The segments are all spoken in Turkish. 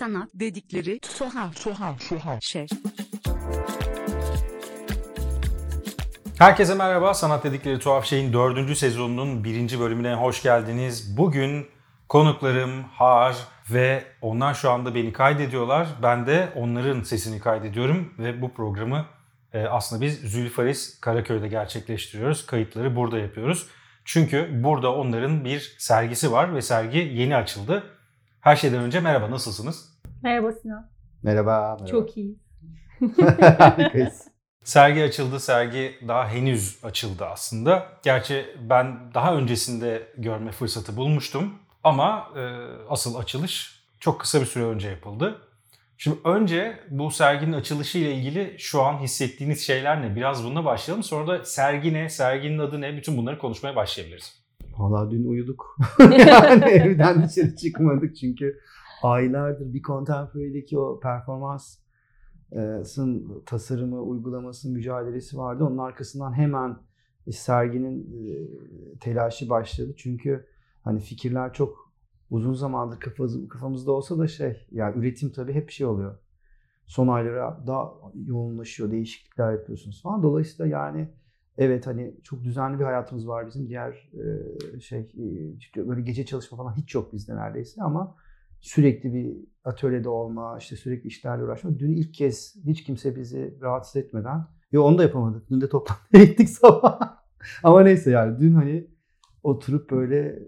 Sanat dedikleri tuhaf tuhaf tuhaf şey. Herkese merhaba. Sanat dedikleri tuhaf şeyin dördüncü sezonunun birinci bölümüne hoş geldiniz. Bugün konuklarım Har ve onlar şu anda beni kaydediyorlar. Ben de onların sesini kaydediyorum ve bu programı e, aslında biz Zülfaris Karaköy'de gerçekleştiriyoruz. Kayıtları burada yapıyoruz. Çünkü burada onların bir sergisi var ve sergi yeni açıldı. Her şeyden önce merhaba nasılsınız? Merhaba Sinan. Merhaba. merhaba. Çok iyi. Harikayız. Sergi açıldı. Sergi daha henüz açıldı aslında. Gerçi ben daha öncesinde görme fırsatı bulmuştum. Ama e, asıl açılış çok kısa bir süre önce yapıldı. Şimdi önce bu serginin açılışı ile ilgili şu an hissettiğiniz şeyler ne? Biraz bununla başlayalım. Sonra da sergi ne, serginin adı ne? Bütün bunları konuşmaya başlayabiliriz. Valla dün uyuduk. yani evden dışarı çıkmadık çünkü aylardır bir contemporary'deki o performansın tasarımı, uygulaması, mücadelesi vardı. Onun arkasından hemen serginin telaşı başladı. Çünkü hani fikirler çok uzun zamandır kafamız, kafamızda olsa da şey yani üretim tabii hep şey oluyor. Son aylara daha yoğunlaşıyor, değişiklikler yapıyorsunuz falan. Dolayısıyla yani evet hani çok düzenli bir hayatımız var bizim. Diğer şey e, böyle gece çalışma falan hiç yok bizde neredeyse ama sürekli bir atölyede olma, işte sürekli işlerle uğraşma. Dün ilk kez hiç kimse bizi rahatsız etmeden, yo onu da yapamadık. Dün de toplantıya gittik sabah. ama neyse yani dün hani oturup böyle e,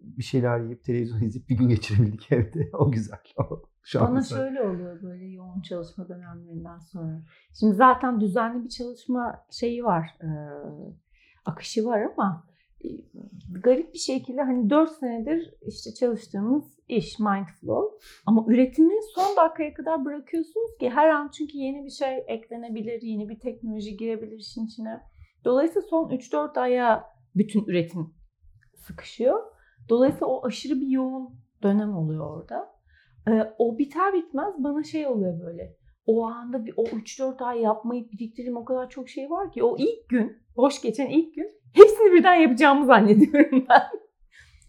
bir şeyler yiyip televizyon izleyip bir gün geçirebildik evde. O güzel. O Bana şansı. şöyle oluyor böyle yoğun çalışma dönemlerinden sonra. Şimdi zaten düzenli bir çalışma şeyi var, e, akışı var ama garip bir şekilde hani 4 senedir işte çalıştığımız iş Mindflow ama üretimi son dakikaya kadar bırakıyorsunuz ki her an çünkü yeni bir şey eklenebilir, yeni bir teknoloji girebilir işin içine. Dolayısıyla son 3-4 aya bütün üretim sıkışıyor. Dolayısıyla o aşırı bir yoğun dönem oluyor orada. Ee, o biter bitmez bana şey oluyor böyle. O anda bir o 3-4 ay yapmayıp biriktirdiğim o kadar çok şey var ki o ilk gün, boş geçen ilk gün hepsini birden yapacağımı zannediyorum ben.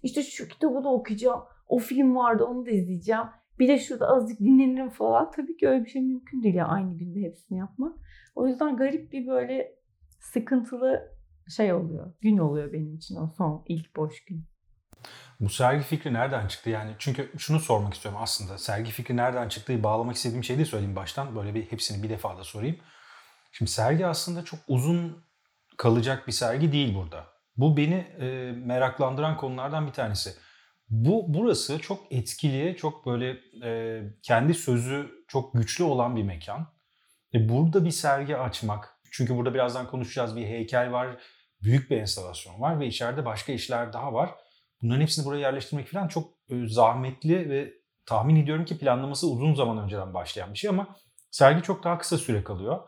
İşte şu kitabı da okuyacağım. O film vardı onu da izleyeceğim. Bir de şurada azıcık dinlenirim falan. Tabii ki öyle bir şey mümkün değil ya aynı günde hepsini yapmak. O yüzden garip bir böyle sıkıntılı şey oluyor. Gün oluyor benim için o son ilk boş gün. Bu sergi fikri nereden çıktı? Yani çünkü şunu sormak istiyorum aslında. Sergi fikri nereden çıktığı bağlamak istediğim şeyi de söyleyeyim baştan. Böyle bir hepsini bir defa da sorayım. Şimdi sergi aslında çok uzun kalacak bir sergi değil burada. Bu beni e, meraklandıran konulardan bir tanesi. Bu burası çok etkili, çok böyle e, kendi sözü çok güçlü olan bir mekan. Ve burada bir sergi açmak, çünkü burada birazdan konuşacağız bir heykel var, büyük bir enstalasyon var ve içeride başka işler daha var. Bunların hepsini buraya yerleştirmek falan çok e, zahmetli ve tahmin ediyorum ki planlaması uzun zaman önceden başlayan bir şey ama sergi çok daha kısa süre kalıyor.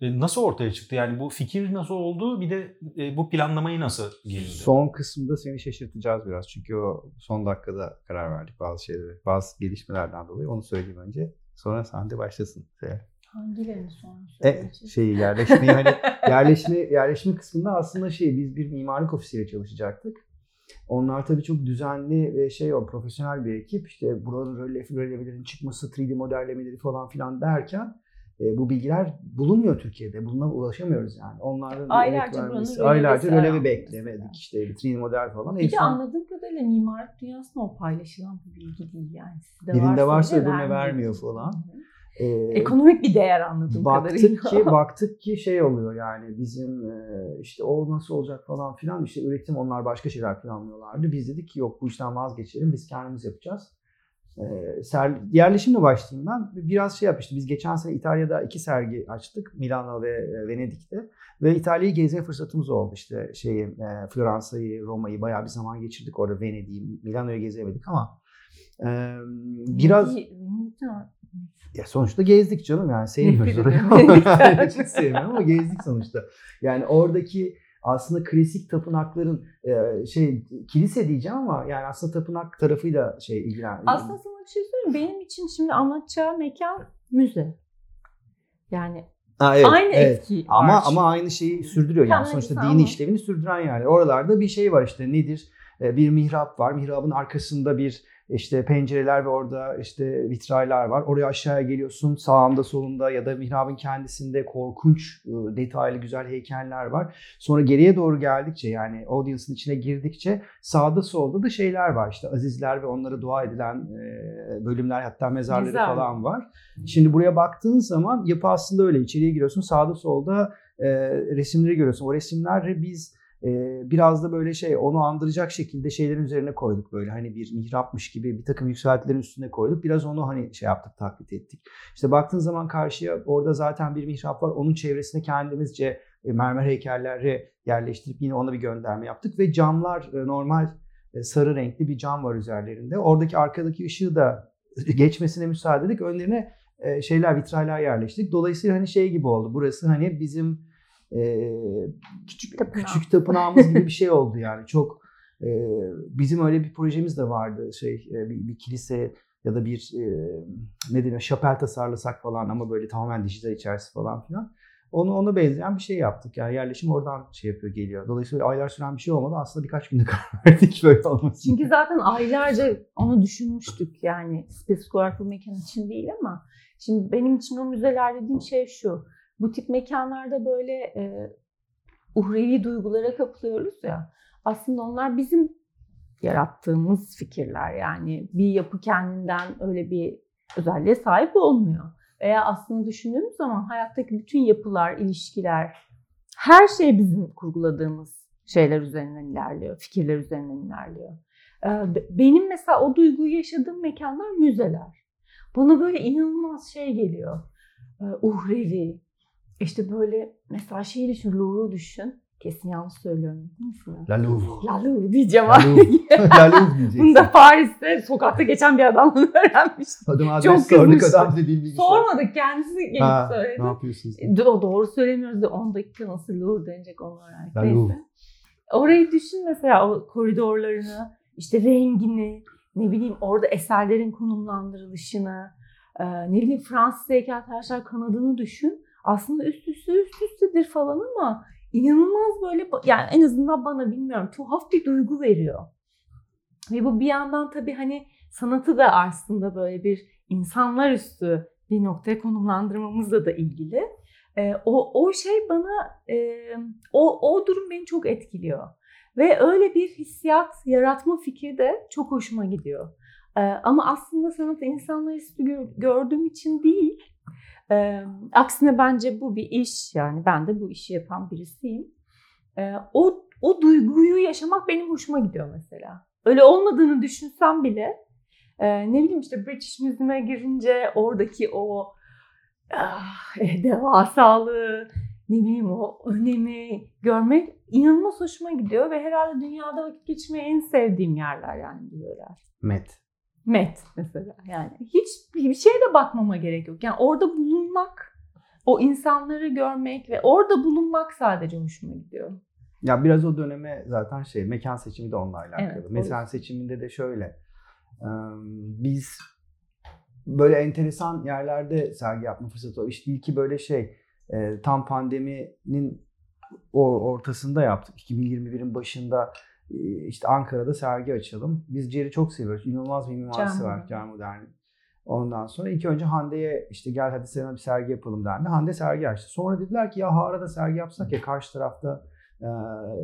E, Nasıl ortaya çıktı? Yani bu fikir nasıl oldu? Bir de e, bu planlamayı nasıl gelindi? Son kısımda seni şaşırtacağız biraz. Çünkü o son dakikada karar verdik bazı şeyleri. Bazı gelişmelerden dolayı. Onu söyleyeyim önce. Sonra sen de başlasın. Şey, Hangilerini sonra E, söyleyeceğiz? şeyi yerleşmeyi hani yerleşme yerleşme kısmında aslında şey biz bir mimarlık ofisiyle çalışacaktık. Onlar tabii çok düzenli ve şey o profesyonel bir ekip. İşte buranın rölyef, rölyeflerin çıkması, 3D modellemeleri falan filan derken e, bu bilgiler bulunmuyor Türkiye'de. Bunlara ulaşamıyoruz yani. Onların bir Aylarca vermesi, aylarca rölevi beklemedik. İşte 3D model falan. En Bir de son anladığım kadarıyla mimarlık dünyasında o paylaşılan bir bilgi değil yani. Sizde Birinde varsa öbürüne vermiyor falan. Hı hı. e, Ekonomik bir değer anladığım kadarıyla. baktık ki baktık ki şey oluyor yani bizim e, işte o nasıl olacak falan filan işte üretim onlar başka şeyler planlıyorlardı. Biz dedik ki yok bu işten vazgeçelim biz kendimiz yapacağız. E, ser, yerleşimle başlayayım ben. Biraz şey yapmıştım. Biz geçen sene İtalya'da iki sergi açtık. Milano ve e, Venedik'te. Ve İtalya'yı gezme fırsatımız oldu. İşte şeyi, e, Floransa'yı, Roma'yı bayağı bir zaman geçirdik orada. Venedik'i, Milano'yu gezemedik ama e, biraz Bir- ya sonuçta gezdik canım yani sevmiyoruz orayı. Yani Hiç sevmiyorum ama gezdik sonuçta. Yani oradaki aslında klasik tapınakların e, şey kilise diyeceğim ama yani aslında tapınak tarafıyla şey ilgilen. Aslında sana bir şey söyleyeyim. Benim için şimdi anlatacağı mekan müze. Yani Ha, evet, aynı evet. etki Ama var. ama aynı şeyi sürdürüyor yani Tamam, sonuçta dini işlevini sürdüren yerler. Oralarda bir şey var işte nedir? E, Bir mihrap var. Mihrabın arkasında bir işte pencereler ve orada işte vitraylar var. Oraya aşağıya geliyorsun sağında solunda ya da mihrabın kendisinde korkunç e, detaylı güzel heykeller var. Sonra geriye doğru geldikçe yani audience'ın içine girdikçe sağda solda da şeyler var. İşte azizler ve onlara dua edilen e, bölümler hatta mezarları Güzel. falan var. Şimdi buraya baktığın zaman yapı aslında öyle. İçeriye giriyorsun sağda solda e, resimleri görüyorsun. O resimleri biz biraz da böyle şey onu andıracak şekilde şeylerin üzerine koyduk böyle hani bir mihrapmış gibi bir takım yükseltilerin üstüne koyduk. Biraz onu hani şey yaptık taklit ettik. İşte baktığın zaman karşıya orada zaten bir mihrap var. Onun çevresine kendimizce mermer heykelleri yerleştirip yine ona bir gönderme yaptık ve camlar normal sarı renkli bir cam var üzerlerinde. Oradaki arkadaki ışığı da geçmesine müsaade ettik. Önlerine şeyler vitraylar yerleştirdik. Dolayısıyla hani şey gibi oldu. Burası hani bizim e, Küçük tapınağı. küçük tapınağımız gibi bir şey oldu yani. Çok e, bizim öyle bir projemiz de vardı. Şey e, bir, bir kilise ya da bir e, ne deniyor şapel tasarlasak falan ama böyle tamamen dijital içerisi falan filan. Onu ona benzeyen bir şey yaptık. Yani yerleşim oradan şey yapıyor geliyor. Dolayısıyla aylar süren bir şey olmadı. Aslında birkaç günde karar verdik böyle olması. Çünkü zaten aylarca onu düşünmüştük yani spesifik olarak bu mekan için değil ama şimdi benim için o müzeler dediğim şey şu. Bu tip mekanlarda böyle e, uhrevi duygulara kapılıyoruz ya. Aslında onlar bizim yarattığımız fikirler yani bir yapı kendinden öyle bir özelliğe sahip olmuyor. Veya aslında düşündüğümüz zaman hayattaki bütün yapılar, ilişkiler, her şey bizim kurguladığımız şeyler üzerinden ilerliyor, fikirler üzerinden ilerliyor. Ee, be- Benim mesela o duyguyu yaşadığım mekanlar müzeler. Bana böyle inanılmaz şey geliyor. Ee, Uhrevi. İşte böyle mesela şeyi düşün, Louvre'u düşün. Kesin yanlış söylüyorum. Nasıl? La Louvre. La Louvre diyeceğim. La Louvre. La Louvre diyeceksin. Bunu da Paris'te sokakta geçen bir adamla öğrenmiştim. Adam adres Çok sorduk adam dediğim bilgisayar. Sormadık kendisi gelip Ha, söyledi. ne yapıyorsunuz? Do- doğru söylemiyoruz da 10 dakika nasıl Louvre denecek onu öğrendik. La. Louvre. Orayı düşün mesela o koridorlarını, işte rengini, ne bileyim orada eserlerin konumlandırılışını, ne bileyim Fransız heykeltıraşlar kanadını düşün. Aslında üst üste üst üstedir falan ama inanılmaz böyle yani en azından bana bilmiyorum tuhaf bir duygu veriyor. Ve bu bir yandan tabii hani sanatı da aslında böyle bir insanlar üstü bir noktaya konumlandırmamızla da ilgili. Ee, o, o şey bana e, o, o durum beni çok etkiliyor. Ve öyle bir hissiyat yaratma fikri de çok hoşuma gidiyor. Ee, ama aslında sanatı insanlar üstü gör- gördüğüm için değil. Ee, aksine bence bu bir iş yani ben de bu işi yapan birisiyim. Ee, o, o duyguyu yaşamak benim hoşuma gidiyor mesela. Öyle olmadığını düşünsem bile e, ne bileyim işte British Museum'a girince oradaki o ah, eh, devasalığı ne bileyim o önemi görmek inanılmaz hoşuma gidiyor ve herhalde dünyada vakit geçirmeyi en sevdiğim yerler yani müzeler. Met. Met mesela yani hiç bir şeye de bakmama gerek yok. Yani orada bulunmak, o insanları görmek ve orada bulunmak sadece hoşuma gidiyor. Ya biraz o döneme zaten şey mekan seçimi de onunla alakalı. Evet, mekan seçiminde de şöyle. Biz böyle enteresan yerlerde sergi yapma fırsatı oldu. İşte ilki böyle şey tam pandeminin o ortasında yaptık. 2021'in başında işte Ankara'da sergi açalım. Biz Cer'i çok seviyoruz. İnanılmaz bir mimarisi Can var. Can Modern. Ondan sonra ilk önce Hande'ye işte gel hadi sana bir sergi yapalım dendi. Hande sergi açtı. Sonra dediler ki ya Hara'da sergi yapsak ya karşı tarafta e,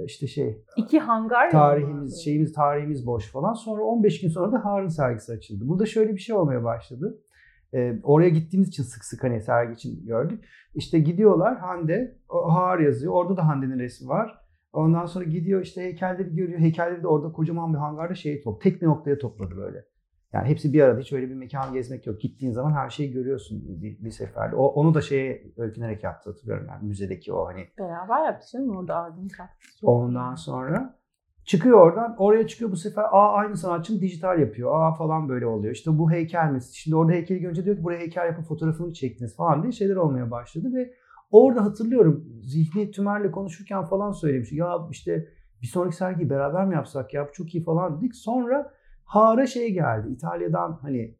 işte şey İki hangar tarihimiz şeyimiz tarihimiz boş falan. Sonra 15 gün sonra da Harun sergisi açıldı. Burada şöyle bir şey olmaya başladı. Ee, oraya gittiğimiz için sık sık hani sergi için gördük. İşte gidiyorlar Hande, Har yazıyor. Orada da Hande'nin resmi var. Ondan sonra gidiyor işte heykelleri görüyor. Heykelleri de orada kocaman bir hangarda şeyi top, tek bir noktaya topladı böyle. Yani hepsi bir arada hiç öyle bir mekan gezmek yok. Gittiğin zaman her şeyi görüyorsun bir, bir seferde. O, onu da şeye öykünerek yaptı hatırlıyorum yani müzedeki o hani Beraber yaptık canım orada Ardın katkısı çok. Ondan sonra çıkıyor oradan. Oraya çıkıyor bu sefer. Aa aynı sanatçının dijital yapıyor. Aa falan böyle oluyor. İşte bu heykel mi? Şimdi orada heykeli görünce diyor ki buraya heykel yapın fotoğrafını çektiniz falan diye şeyler olmaya başladı ve orada hatırlıyorum Zihni Tümer'le konuşurken falan söylemiş. Ya işte bir sonraki sergiyi beraber mi yapsak ya çok iyi falan dedik. Sonra Hara şey geldi. İtalya'dan hani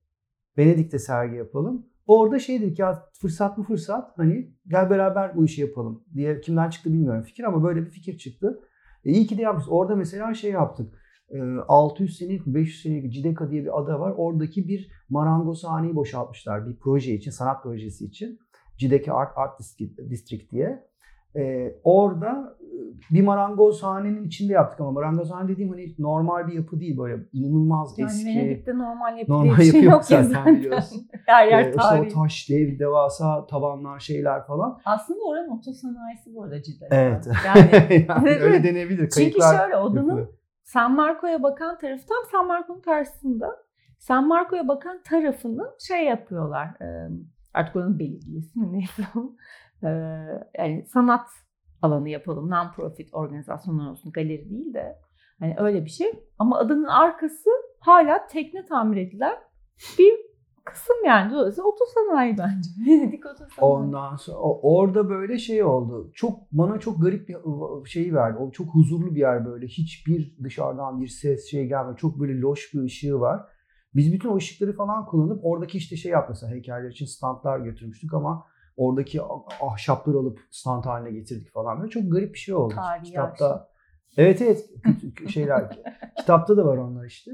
Venedik'te sergi yapalım. Orada şey dedik ya fırsat mı fırsat hani gel beraber bu işi yapalım diye kimden çıktı bilmiyorum fikir ama böyle bir fikir çıktı. E iyi ki de yapmışız. Orada mesela şey yaptık. e, 600 senelik 500 senelik Cideka diye bir ada var. Oradaki bir marangozhaneyi boşaltmışlar bir proje için, sanat projesi için. Cideka Art Art District- diye. E, orada e, bir marangozhanenin içinde yaptık ama marangozhane dediğim hani normal bir yapı değil böyle inanılmaz Yani eski. Venedik'te normal yapı Normal diye bir şey yok yok ya zaten zaten. biliyorsun. Her Ee, yer işte tarihi. o taş, dev, devasa tabanlar, şeyler falan. Aslında oranın otosanayisi bu arada cidden. Evet. Yani yani öyle denebilir. çünkü şöyle odanın yapılıyor. San Marco'ya bakan tarafı tam San Marco'nun karşısında. San Marco'ya bakan tarafını şey yapıyorlar. e, Artık oranın belediyesi mi neyse. E, Yani sanat alanı yapalım. Non-profit organizasyonlar olsun. Galeri değil de. Hani öyle bir şey. Ama adanın arkası hala tekne tamir edilen bir kısım yani. Dolayısıyla otosanayi bence. Venedik otosanayi. Ondan sonra orada böyle şey oldu. Çok bana çok garip bir şey verdi. O çok huzurlu bir yer böyle. Hiçbir dışarıdan bir ses şey gelmiyor. Çok böyle loş bir ışığı var. Biz bütün o ışıkları falan kullanıp oradaki işte şey yapmışlar heykeller için standlar götürmüştük ama oradaki ah- ahşapları alıp stand haline getirdik falan böyle. Çok garip bir şey oldu. Tarihi Kitapta Evet evet kötü şeyler. Kitapta da var onlar işte.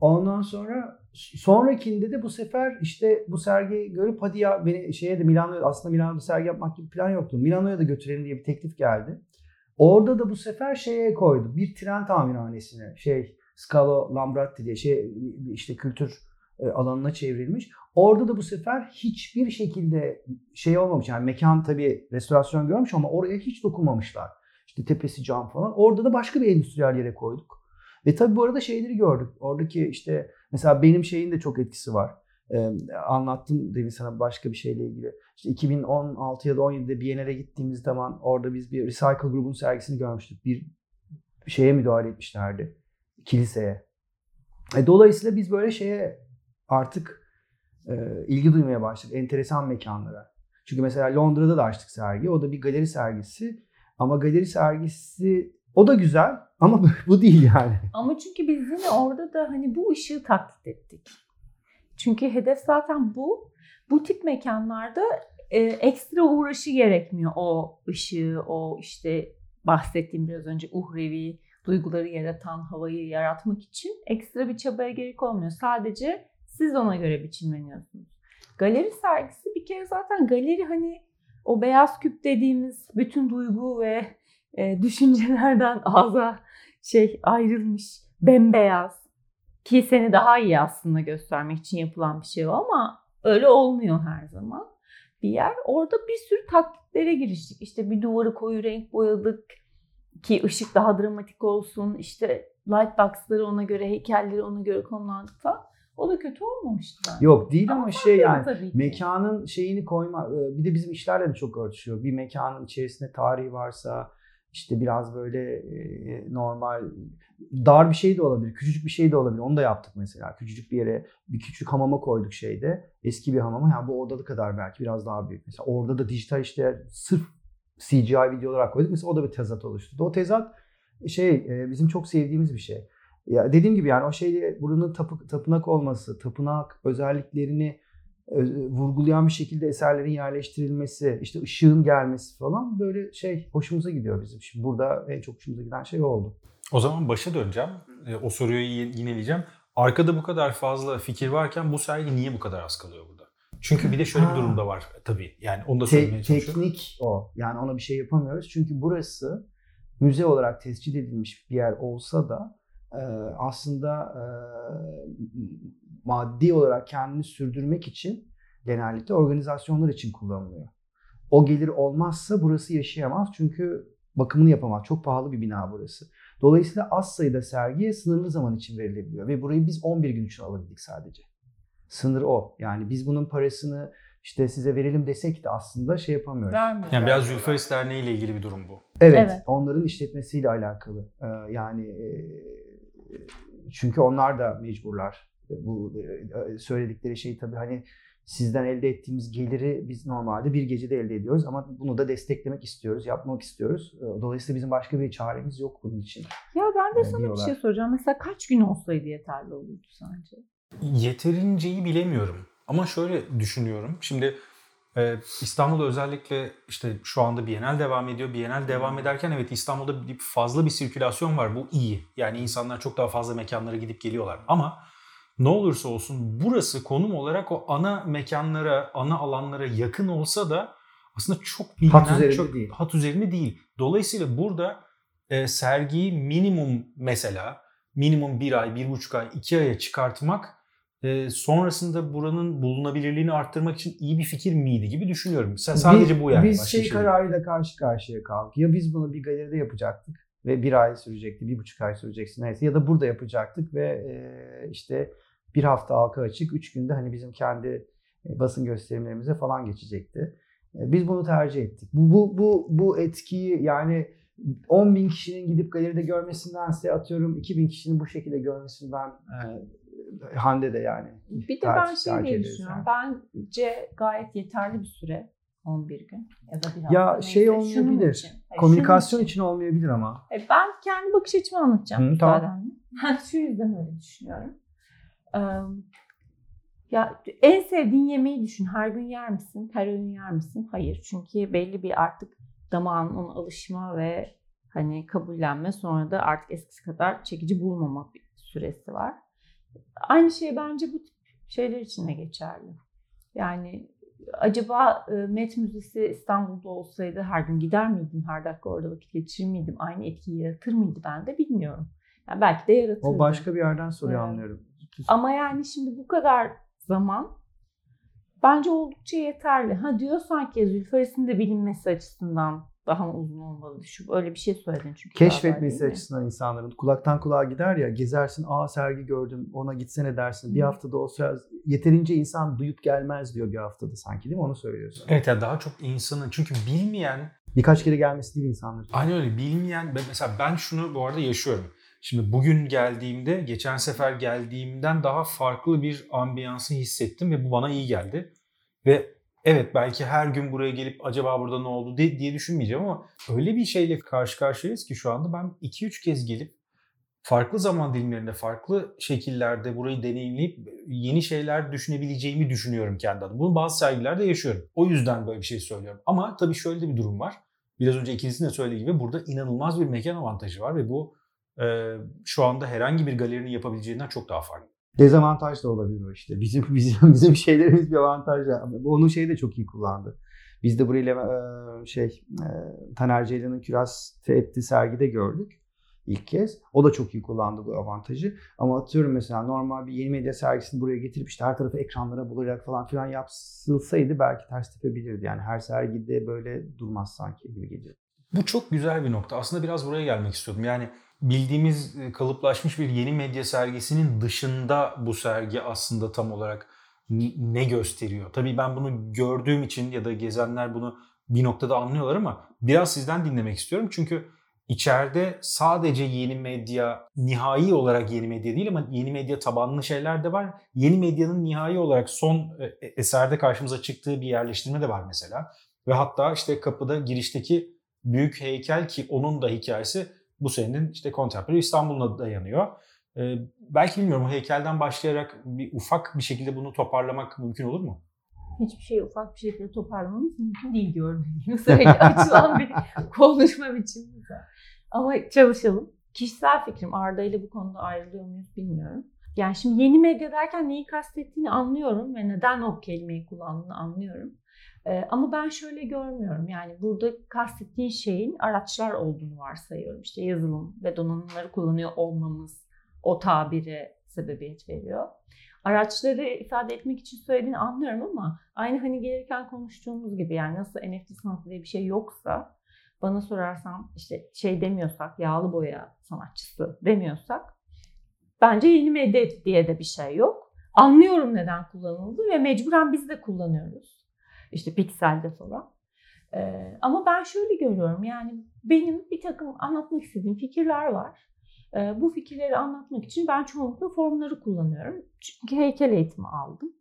Ondan sonra sonrakinde de bu sefer işte bu sergiyi görüp hadi ya beni şeye de Milano'ya aslında Milano'da sergi yapmak gibi plan yoktu. Milano'ya da götürelim diye bir teklif geldi. Orada da bu sefer şeye koydu. Bir tren tamirhanesine şey Scalo Lambratti diye şey işte kültür e, alanına çevrilmiş. Orada da bu sefer hiçbir şekilde şey olmamış. Yani mekan tabii restorasyon görmüş ama oraya hiç dokunmamışlar. İşte tepesi cam falan. Orada da başka bir endüstriyel yere koyduk. Ve tabii bu arada şeyleri gördük. Oradaki işte mesela benim şeyin de çok etkisi var. Ee, anlattım demin sana başka bir şeyle ilgili. İşte 2016 ya da 17'de Biennale gittiğimiz zaman orada biz bir Recycle grubun sergisini görmüştük. Bir şeye müdahale etmişlerdi. Kiliseye. E, dolayısıyla biz böyle şeye artık e, ilgi duymaya başladık. Enteresan mekanlara. Çünkü mesela Londra'da da açtık sergi. O da bir galeri sergisi. Ama galeri sergisi o da güzel ama bu değil yani. Ama çünkü biz yine orada da hani bu ışığı taklit ettik. Çünkü hedef zaten bu. Bu tip mekanlarda e, ekstra uğraşı gerekmiyor o ışığı, o işte bahsettiğim biraz önce uhrevi duyguları yaratan havayı yaratmak için ekstra bir çabaya gerek olmuyor. Sadece siz ona göre biçimleniyorsunuz. Galeri sergisi bir kere zaten galeri hani o beyaz küp dediğimiz bütün duygu ve e, düşüncelerden ağza şey ayrılmış bembeyaz ki seni daha iyi aslında göstermek için yapılan bir şey o ama öyle olmuyor her zaman. Bir yer orada bir sürü taklitlere giriştik. İşte bir duvarı koyu renk boyadık ki ışık daha dramatik olsun. İşte lightbox'ları ona göre, heykelleri ona göre konumlandık falan. O da kötü olmamıştı bence. Yok değil ama, şey farklıydı yani mekanın şeyini koyma e, bir de bizim işlerle de çok örtüşüyor. Bir mekanın içerisinde tarihi varsa işte biraz böyle e, normal dar bir şey de olabilir, küçücük bir şey de olabilir. Onu da yaptık mesela. Küçücük bir yere bir küçük hamama koyduk şeyde. Eski bir hamama. Yani bu odalı kadar belki biraz daha büyük. Mesela orada da dijital işte sırf CGI video olarak koyduk. Mesela o da bir tezat oluşturdu. O tezat şey e, bizim çok sevdiğimiz bir şey. Ya dediğim gibi yani o şeyde buranın tapı, tapınak olması, tapınak özelliklerini e, vurgulayan bir şekilde eserlerin yerleştirilmesi, işte ışığın gelmesi falan böyle şey hoşumuza gidiyor bizim. Şimdi burada en çok hoşumuza giden şey oldu. O zaman başa döneceğim. E, O soruyu yineleyeceğim. Arkada bu kadar fazla fikir varken bu sergi niye bu kadar az kalıyor burada? Çünkü bir de şöyle bir Ha. durum da var tabii. Yani onu da Te- söylemeye çalışıyorum. teknik o. Yani ona bir şey yapamıyoruz. Çünkü burası müze olarak tescil edilmiş bir yer olsa da e, aslında e, maddi olarak kendini sürdürmek için genellikle organizasyonlar için kullanılıyor. O gelir olmazsa burası yaşayamaz. Çünkü bakımını yapamaz. Çok pahalı bir bina burası. Dolayısıyla az sayıda sergi sınırlı zaman için verilebiliyor. Ve burayı biz 11 gün için alabildik sadece. Sınır o. Yani biz bunun parasını işte size verelim desek de aslında şey yapamıyoruz. Vermiyor. Yani biraz Zülfaris Derneği ile ilgili bir durum bu. Evet, Evet. onların işletmesiyle alakalı. Ee, yani e, çünkü onlar da mecburlar. Bu e, söyledikleri şey tabii hani sizden elde ettiğimiz geliri biz normalde bir gecede elde ediyoruz ama bunu da desteklemek istiyoruz, yapmak istiyoruz. Ee, Dolayısıyla bizim başka bir çaremiz yok bunun için. Ya ben de e, sana bir diyorlar. şey soracağım. Mesela kaç gün olsaydı yeterli olurdu sence? Yeterinceyi bilemiyorum. Ama şöyle düşünüyorum. Şimdi Ee, İstanbul'da özellikle işte şu anda Bienal devam ediyor. Bienal devam ederken evet İstanbul'da bir, fazla bir sirkülasyon var. Bu iyi. Yani insanlar çok daha fazla mekanlara gidip geliyorlar. Ama ne olursa olsun burası konum olarak o ana mekanlara, ana alanlara yakın olsa da aslında çok bilinen, Hat üzerinde çok değil. hat üzerinde değil. Dolayısıyla burada e, sergiyi minimum mesela minimum bir ay, bir buçuk ay, iki aya çıkartmak e, sonrasında buranın bulunabilirliğini arttırmak için iyi bir fikir miydi gibi düşünüyorum. Sa- Sadece Biz- bu yani. Biz şey şey kararıyla karşı karşıya kaldık. Ya biz bunu bir galeride yapacaktık ve bir ay sürecekti, bir buçuk ay sürecekti neyse. Ya da burada yapacaktık ve e, işte bir hafta halka açık, üç günde hani bizim kendi e, basın gösterimlerimize falan geçecekti. E, Biz bunu tercih ettik. Bu, bu, bu, bu etkiyi yani 10 bin kişinin gidip galeride görmesindense atıyorum 2000 kişinin bu şekilde görmesini ben e, Hande de yani. Bir de ben şey diye düşünüyorum. yani. Bence gayet yeterli bir süre. 11 gün ya da bir hafta. Ya neyse. şey Şunun olmayabilir. için. Hayır, Komünikasyon şunun için olmayabilir ama. E, Ben kendi bakış açımı anlatacağım. Hı, tamam. Ben şu yüzden öyle düşünüyorum. Ee, ya en sevdiğin yemeği düşün. Her gün yer misin? Her öğün yer misin? Hayır. Çünkü belli bir artık damağın ona alışma ve hani kabullenme sonra da artık eskisi kadar çekici bulmama bir süresi var. Aynı şey bence bu tip şeyler için de geçerli. Yani acaba e, Met Müzesi İstanbul'da olsaydı her gün gider miydim? Her dakika orada vakit geçirir miydim? Aynı etkiyi yaratır mıydı bende bilmiyorum. Yani belki de yaratırdı. O başka bir yerden soruyor Evet. anlıyorum. Ama yani şimdi bu kadar zaman bence oldukça yeterli. Ha diyorsan ki Zülfaris'in de bilinmesi açısından daha uzun olmalı. Şu öyle bir şey söyledin çünkü. Keşfetmesi açısından insanların kulaktan kulağa gider ya gezersin aa sergi gördüm ona gitsene dersin. Bir Hı. haftada o sıra yeterince insan duyup gelmez diyor bir haftada sanki değil mi onu söylüyorsun. Evet yani daha çok insanın çünkü bilmeyen Birkaç kere gelmesi değil insanların. Aynen öyle bilmeyen mesela ben şunu bu arada yaşıyorum. Şimdi bugün geldiğimde geçen sefer geldiğimden daha farklı bir ambiyansı hissettim ve bu bana iyi geldi. Ve evet belki her gün buraya gelip acaba burada ne oldu diye düşünmeyeceğim ama öyle bir şeyle karşı karşıyayız ki şu anda ben 2-3 kez gelip farklı zaman dilimlerinde, farklı şekillerde burayı deneyimleyip yeni şeyler düşünebileceğimi düşünüyorum kendi adıma. Bunu bazı sergilerde yaşıyorum. O yüzden böyle bir şey söylüyorum. Ama tabii şöyle de bir durum var. Biraz önce ikinizin de söylediği gibi burada inanılmaz bir mekan avantajı var ve bu e, şu anda herhangi bir galerinin yapabileceğinden çok daha farklı. Dezavantaj da olabilir o işte. Bizim bizim bizim şeylerimiz bir avantaj. Ama Onu şey de çok iyi kullandı. Biz de burayla şey Taner Ceylan'ın kürase ettiği sergide gördük ilk kez. O da çok iyi kullandı bu avantajı. Ama atıyorum mesela normal bir yeni medya sergisini buraya getirip işte her tarafı ekranlara bulacak falan filan yapılsaydı belki ters tepebilirdi. Yani her sergide böyle durmaz sanki gibi geliyor. Bu çok güzel bir nokta. Aslında biraz buraya gelmek istiyordum. Yani bildiğimiz e, kalıplaşmış bir yeni medya sergisinin dışında bu sergi aslında tam olarak ne gösteriyor? Tabii ben bunu gördüğüm için ya da gezenler bunu bir noktada anlıyorlar ama biraz sizden dinlemek istiyorum. Çünkü içeride sadece yeni medya, nihai olarak yeni medya değil ama yeni medya tabanlı şeyler de var. Yeni medyanın nihai olarak son e, eserde karşımıza çıktığı bir yerleştirme de var mesela. Ve hatta işte kapıda girişteki büyük heykel ki onun da hikayesi bu senenin işte Contemporary İstanbul'una dayanıyor. Ee, belki bilmiyorum heykelden başlayarak bir ufak bir şekilde bunu toparlamak mümkün olur mu? Hiçbir şeyi ufak bir şekilde toparlamamız mümkün değil gördüğünüz gibi. Sürekli açılan bir konuşma biçimimiz var. Ama çalışalım. Kişisel fikrim Arda ile bu konuda ayrılıyor muyuz bilmiyorum. Yani şimdi yeni medya derken neyi kastettiğini anlıyorum ve neden o kelimeyi kullandığını anlıyorum. Ee, ama ben şöyle görmüyorum. Yani burada kastettiğin şeyin araçlar olduğunu varsayıyorum. İşte yazılım ve donanımları kullanıyor olmamız o tabire sebebiyet veriyor. Araçları ifade etmek için söylediğini anlıyorum ama aynı hani gelirken konuştuğumuz gibi yani nasıl NFT sanatı diye bir şey yoksa bana sorarsan işte şey demiyorsak yağlı boya sanatçısı demiyorsak bence yeni medya diye de bir şey yok. Anlıyorum neden kullanıldı ve mecburen biz de kullanıyoruz. İşte pikselde falan. Ee, ama ben şöyle görüyorum yani benim bir takım anlatmak istediğim fikirler var. Ee, bu fikirleri anlatmak için ben çoğunlukla formları kullanıyorum. Çünkü heykel eğitimi aldım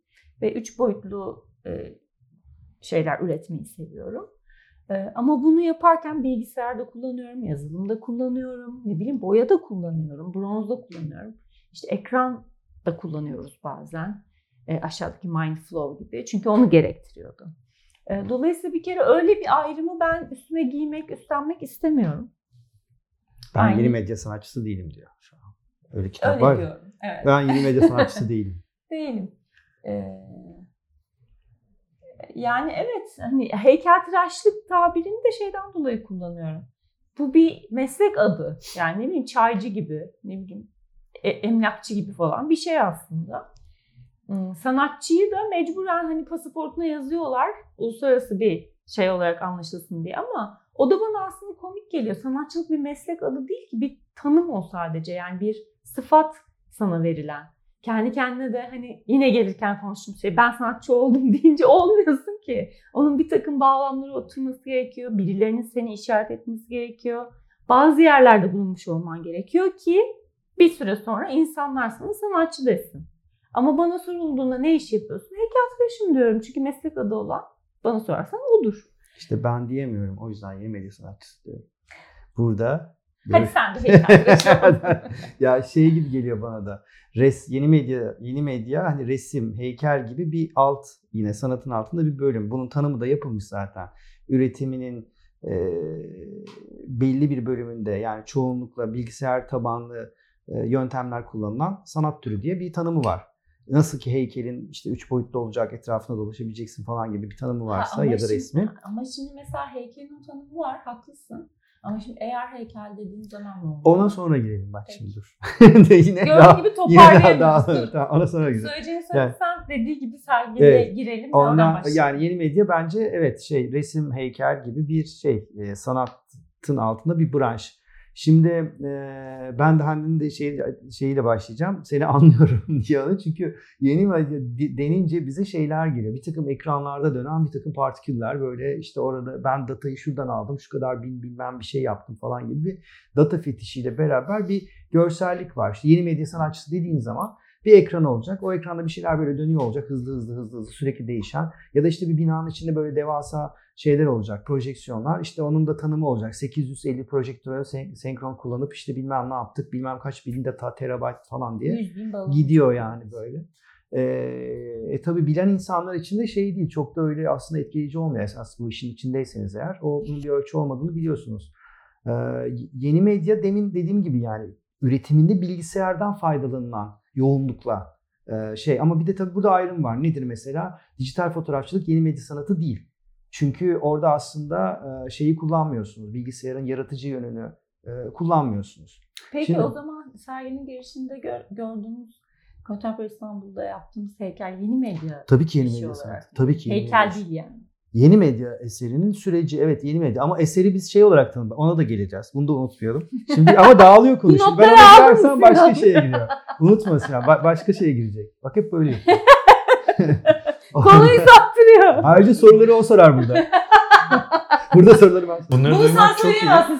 ve üç boyutlu e, şeyler üretmeyi seviyorum. Ee, ama bunu yaparken bilgisayarda kullanıyorum, yazılımda kullanıyorum, ne bileyim boyada kullanıyorum, bronzda kullanıyorum. İşte ekran da kullanıyoruz bazen. E, aşağıdaki Mindflow gibi. Çünkü onu gerektiriyordu. E, dolayısıyla bir kere öyle bir ayrımı ben üstüme giymek, üstlenmek istemiyorum. Ben Aynen. yeni medya sanatçısı değilim diyor şu an. Öyle kitap Öyle var. diyorum. Evet. Ben yeni medya sanatçısı değilim. Değilim. Ee, yani evet hani heykeltıraşlık tabirini de şeyden dolayı kullanıyorum. Bu bir meslek adı. Yani ne bileyim çaycı gibi, ne bileyim e- emlakçı gibi falan bir şey aslında. Sanatçıyı da mecburen hani pasaportuna yazıyorlar uluslararası bir şey olarak anlaşılsın diye ama o da bana aslında komik geliyor. Sanatçılık bir meslek adı değil ki bir tanım o sadece yani bir sıfat sana verilen kendi kendine de hani yine gelirken konuştuğum şey ben sanatçı oldum deyince olmuyorsun ki. Onun bir takım bağlamları oturması gerekiyor. Birilerinin seni işaret etmesi gerekiyor. Bazı yerlerde bulunmuş olman gerekiyor ki bir süre sonra insanlar sana sanatçı desin. Ama bana sorulduğunda ne iş yapıyorsun? Heykeltıraşım diyorum çünkü meslek adı olan bana sorarsan odur. İşte ben diyemiyorum. O yüzden yeni medya sanatçısı diyorum. Burada Hadi sen de heykeltıraşım. ya şey gibi geliyor bana da. Res, yeni medya, yeni medya hani resim, heykel gibi bir alt yine sanatın altında bir bölüm. Bunun tanımı da yapılmış zaten. Üretiminin e, belli bir bölümünde yani çoğunlukla bilgisayar tabanlı e, yöntemler kullanılan sanat türü diye bir tanımı var. Nasıl ki heykelin işte üç boyutlu olacak, etrafına dolaşabileceksin falan gibi bir tanımı varsa Ha, ya da şimdi- resmin. Ama şimdi mesela heykelin o tanımı var haklısın. Ama şimdi eğer heykel dediğin zaman ne oluyor? Ona sonra girelim bak Peki. şimdi dur. yine Gördüğün gibi yine daha, daha, daha, ona sonra girelim. Söyleyeceğini Yani- söylesen dediği gibi sergiye Evet. girelim. Ondan yani yeni medya bence evet şey resim, heykel gibi bir şey e, sanatın altında bir branş. Şimdi e, ben de Hande'nin de şey, şeyiyle başlayacağım. Seni anlıyorum diye çünkü yeni denince bize şeyler geliyor. Bir takım ekranlarda dönen bir takım partiküller böyle işte orada ben datayı şuradan aldım şu kadar bin bilmem bir şey yaptım falan gibi bir data fetişiyle beraber bir görsellik var. İşte yeni medya sanatçısı dediğin zaman bir ekran olacak. O ekranda bir şeyler böyle dönüyor olacak hızlı hızlı hızlı hızlı sürekli değişen. Ya da işte bir binanın içinde böyle devasa şeyler olacak, projeksiyonlar. İşte onun da tanımı olacak. 850 projektörü sen- senkron kullanıp işte bilmem ne yaptık, bilmem kaç bin data terabayt falan diye 100 bin balon. gidiyor yani böyle. Ee, e tabi bilen insanlar için de şey değil, çok da öyle aslında etkileyici olmuyor esas bu işin içindeyseniz eğer. O bunun bir ölçü olmadığını biliyorsunuz. Ee, yeni medya demin dediğim gibi yani üretiminde bilgisayardan faydalanılan yoğunlukla e, şey ama bir de tabii burada ayrım var. Nedir mesela? Dijital fotoğrafçılık yeni medya sanatı değil. Çünkü orada aslında şeyi kullanmıyorsunuz. Bilgisayarın yaratıcı yönünü kullanmıyorsunuz. Peki Şimdi- o zaman serginin girişinde gör, gördüğümüz Contemporary İstanbul'da yaptığımız heykel yeni medya. Tabii ki yeni medya sanatı. Tabii ki yeni Heykel medya. değil yani. Yeni medya eserinin süreci evet yeni medya ama eseri biz şey olarak tanımladık. Ona da geleceğiz. Bunu da unutmayalım. Şimdi ama dağılıyor konu. Şimdi ben girersem mı başka şeye giriyor. Unutma Sinan. ba- başka şeye girecek. Bak hep böyle yapıyor. Konuyu saptırıyor. Ayrıca soruları o sorar burada. burada soruları ben. Bunları Bunu duymak çok iyi.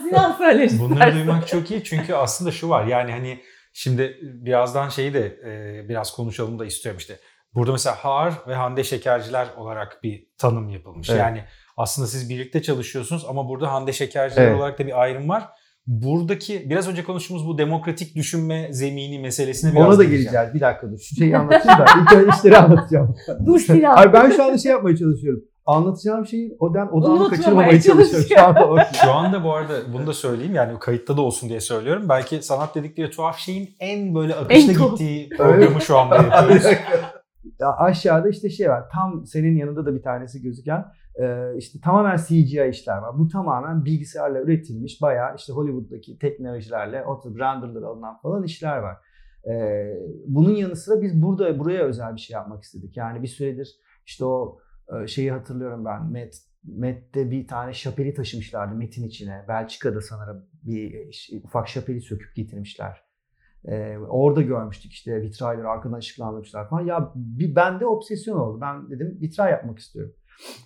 Sinan söyler Bunları duymak çok iyi çünkü aslında şu var yani hani şimdi birazdan şeyi de e, biraz konuşalım da istiyorum işte. Burada mesela Har ve Hande Şekerciler olarak bir tanım yapılmış. Evet. Yani aslında siz birlikte çalışıyorsunuz ama burada Hande Şekerciler Evet. olarak da bir ayrım var. Buradaki biraz önce konuştuğumuz bu demokratik düşünme zemini meselesine biraz Ona da geleceğiz. Bir dakika dur. Şu şeyi anlatayım da. İlk önce işleri anlatacağım. Dur. Hayır ben şu anda şey yapmaya çalışıyorum. Anlatacağım şeyi odan odağımı Unutmamaya kaçırmamaya çalışıyorum. Şu anda o. Şu anda bu arada bunu da söyleyeyim yani kayıtta da olsun diye söylüyorum. Belki sanat dedikleri tuhaf şeyin en böyle akışta En gittiği programı şu anda yapıyoruz. Aşağıda işte şey var. Tam senin yanında da bir tanesi gözüken e, işte tamamen CGI işler var. Bu tamamen bilgisayarla üretilmiş bayağı işte Hollywood'daki teknolojilerle oturup renderlar alınan falan işler var. E, bunun yanı sıra biz burada buraya özel bir şey yapmak istedik. Yani bir süredir işte o e, şeyi hatırlıyorum ben. Met Met'te bir tane şapeli taşımışlardı Met'in içine. Belçika'da sanırım bir ufak şapeli söküp getirmişler. Ee, orada görmüştük işte vitrayları arkadan ışıklandırmışlar falan. Ya bir bende obsesyon oldu. Ben dedim vitray yapmak istiyorum.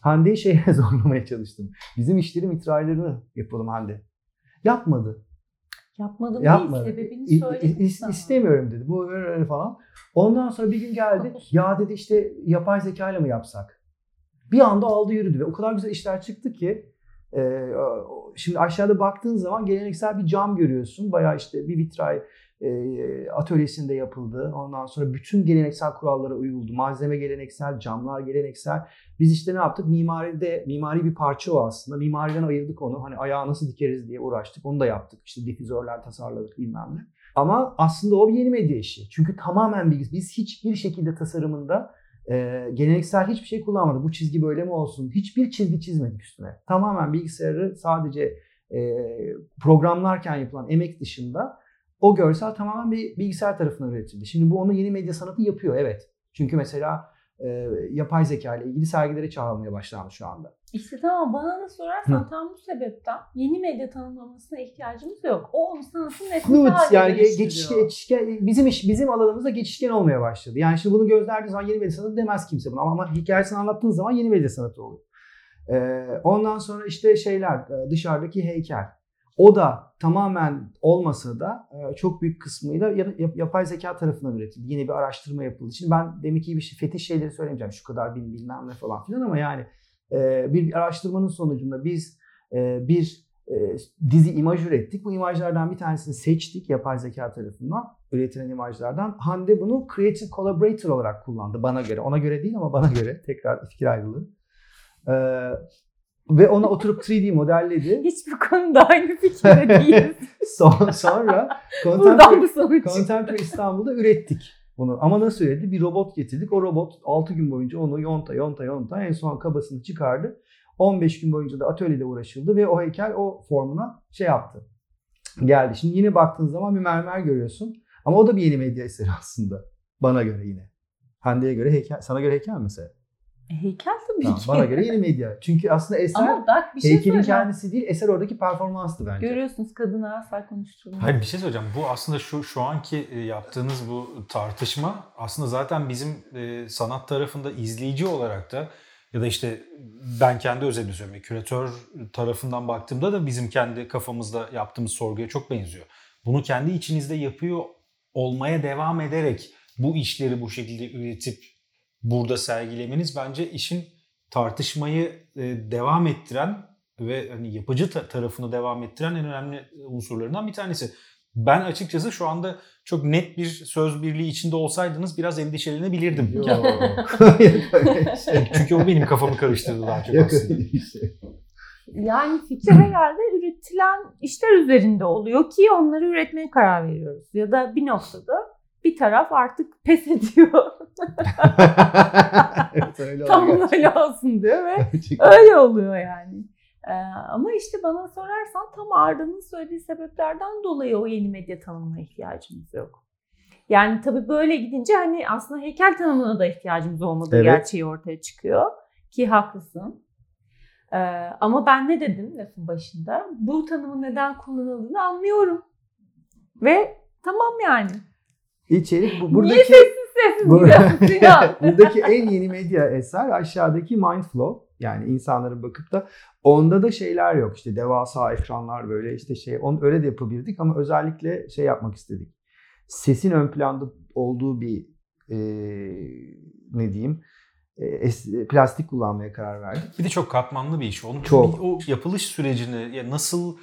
Hande'yi şeye zorlamaya çalıştım. Bizim işlerin vitraylarını yapalım Hande. Yapmadı. Yapmadım Yapmadı. değil. Sebebini söyledim i- istemiyorum dedi. Bu öyle öyle falan. Ondan sonra bir gün geldi. ya dedi işte yapay zeka ile mi yapsak? Bir anda aldı yürüdü ve o kadar güzel işler çıktı ki e, şimdi aşağıda baktığın zaman geleneksel bir cam görüyorsun. Bayağı işte bir vitray e, atölyesinde yapıldı. Ondan sonra bütün geleneksel kurallara uyuldu. Malzeme geleneksel, camlar geleneksel. Biz işte ne yaptık? Mimaride, mimari bir parça o aslında. Mimariden ayırdık onu. Hani ayağı nasıl dikeriz diye uğraştık. Onu da yaptık. İşte difüzörler tasarladık bilmem ne. Ama aslında o bir yeni medya işi. Çünkü tamamen biz, biz hiçbir şekilde tasarımında e, geleneksel hiçbir şey kullanmadık. Bu çizgi böyle mi olsun? Hiçbir çizgi çizmedik üstüne. Tamamen bilgisayarı sadece e, programlarken yapılan emek dışında o görsel tamamen bir bilgisayar tarafından üretildi. Şimdi bu onu yeni medya sanatı yapıyor evet. Çünkü mesela e, yapay zeka ile ilgili sergilere çağrılmaya başlandı şu anda. İşte tamam bana da sorarsan tam bu sebepten yeni medya tanımlamasına ihtiyacımız yok. O onun sanatın nesnesi Fluid haline yani geçişken, geçişken bizim iş bizim alanımızda geçişken olmaya başladı. Yani şimdi bunu gözlerdiği zaman yeni medya sanatı demez kimse bunu ama, ama hikayesini anlattığın zaman yeni medya sanatı oluyor. Ee, ondan sonra işte şeyler e, dışarıdaki heykel. O da tamamen olmasa da e, çok büyük kısmıyla ya- yap- yapay zeka tarafından üretildi. Yine bir araştırma yapıldı. Şimdi ben demek ki bir şey, fetiş şeyleri söylemeyeceğim. Şu kadar bin bilmem ne falan filan ama yani e, bir araştırmanın sonucunda biz e, bir dizi imaj ürettik. Bu imajlardan bir tanesini seçtik yapay zeka tarafından üretilen imajlardan. Hande bunu Creative Collaborator olarak kullandı bana göre. Ona göre değil ama bana göre. Tekrar fikir ayrılığı. Ve ona oturup 3D modelledi. Hiçbir konuda aynı fikirde değiliz. Son, sonra Contemporary. Contemporary İstanbul'da ürettik bunu. Ama nasıl üretti? Bir robot getirdik. O robot 6 gün boyunca onu yonta yonta yonta en son kabasını çıkardı. 15 gün boyunca da atölyede uğraşıldı ve o heykel o formuna şey yaptı. Geldi. Şimdi yine baktığın zaman bir mermer görüyorsun. Ama o da bir yeni medya eseri aslında. Bana göre yine. Hande'ye göre heykel. Sana göre heykel mesela? E, Heykel tabii Tamam, ki. bana göre yeni medya. Çünkü aslında eser Ama bak bir şey heykelin söyleyeceğim. kendisi değil, eser oradaki performanstı bence. Görüyorsunuz kadına asla konuşturmuyor. Hayır bir şey söyleyeceğim. Bu aslında şu şu anki e, yaptığınız bu tartışma aslında zaten bizim e, sanat tarafında izleyici olarak da ya da işte ben kendi özelimi söyleyeyim. Küratör tarafından baktığımda da bizim kendi kafamızda yaptığımız sorguya çok benziyor. Bunu kendi içinizde yapıyor olmaya devam ederek bu işleri bu şekilde üretip burada sergilemeniz bence işin tartışmayı e, devam ettiren ve hani yapıcı ta- tarafını devam ettiren en önemli unsurlarından bir tanesi. Ben açıkçası şu anda çok net bir söz birliği içinde olsaydınız biraz endişelenebilirdim. Yok. Çünkü o benim kafamı karıştırdı daha çok aslında. şey. Yani fikir herhalde üretilen işler üzerinde oluyor ki onları üretmeye karar veriyoruz. Ya da bir noktada bir taraf artık pes ediyor. evet, öyle Tam oluyor. öyle olsun diyor ve Gerçekten. öyle oluyor yani. Ee, ama işte bana sorarsan tam Arda'nın söylediği sebeplerden dolayı o yeni medya tanımına ihtiyacımız yok. Yani tabii böyle gidince hani aslında heykel tanımına da ihtiyacımız olmadığı Evet. gerçeği ortaya çıkıyor. Ki haklısın. Ee, ama ben ne dedim lafın başında? Bu tanımın neden kullanıldığını anlıyorum. Ve tamam yani. İçerik bu. Niye Buradaki sessiz sessiz Bu- gidiyorsun buradaki en yeni medya eser aşağıdaki Mindflow. Yani insanların bakıp da onda da şeyler yok. İşte devasa ekranlar böyle işte şey onu öyle de yapabildik ama özellikle şey yapmak istedik. Sesin ön planda olduğu bir e, ne diyeyim e, plastik kullanmaya karar verdik. Bir de çok katmanlı bir iş. Onun Çok. bir- o yapılış sürecini ya nasıl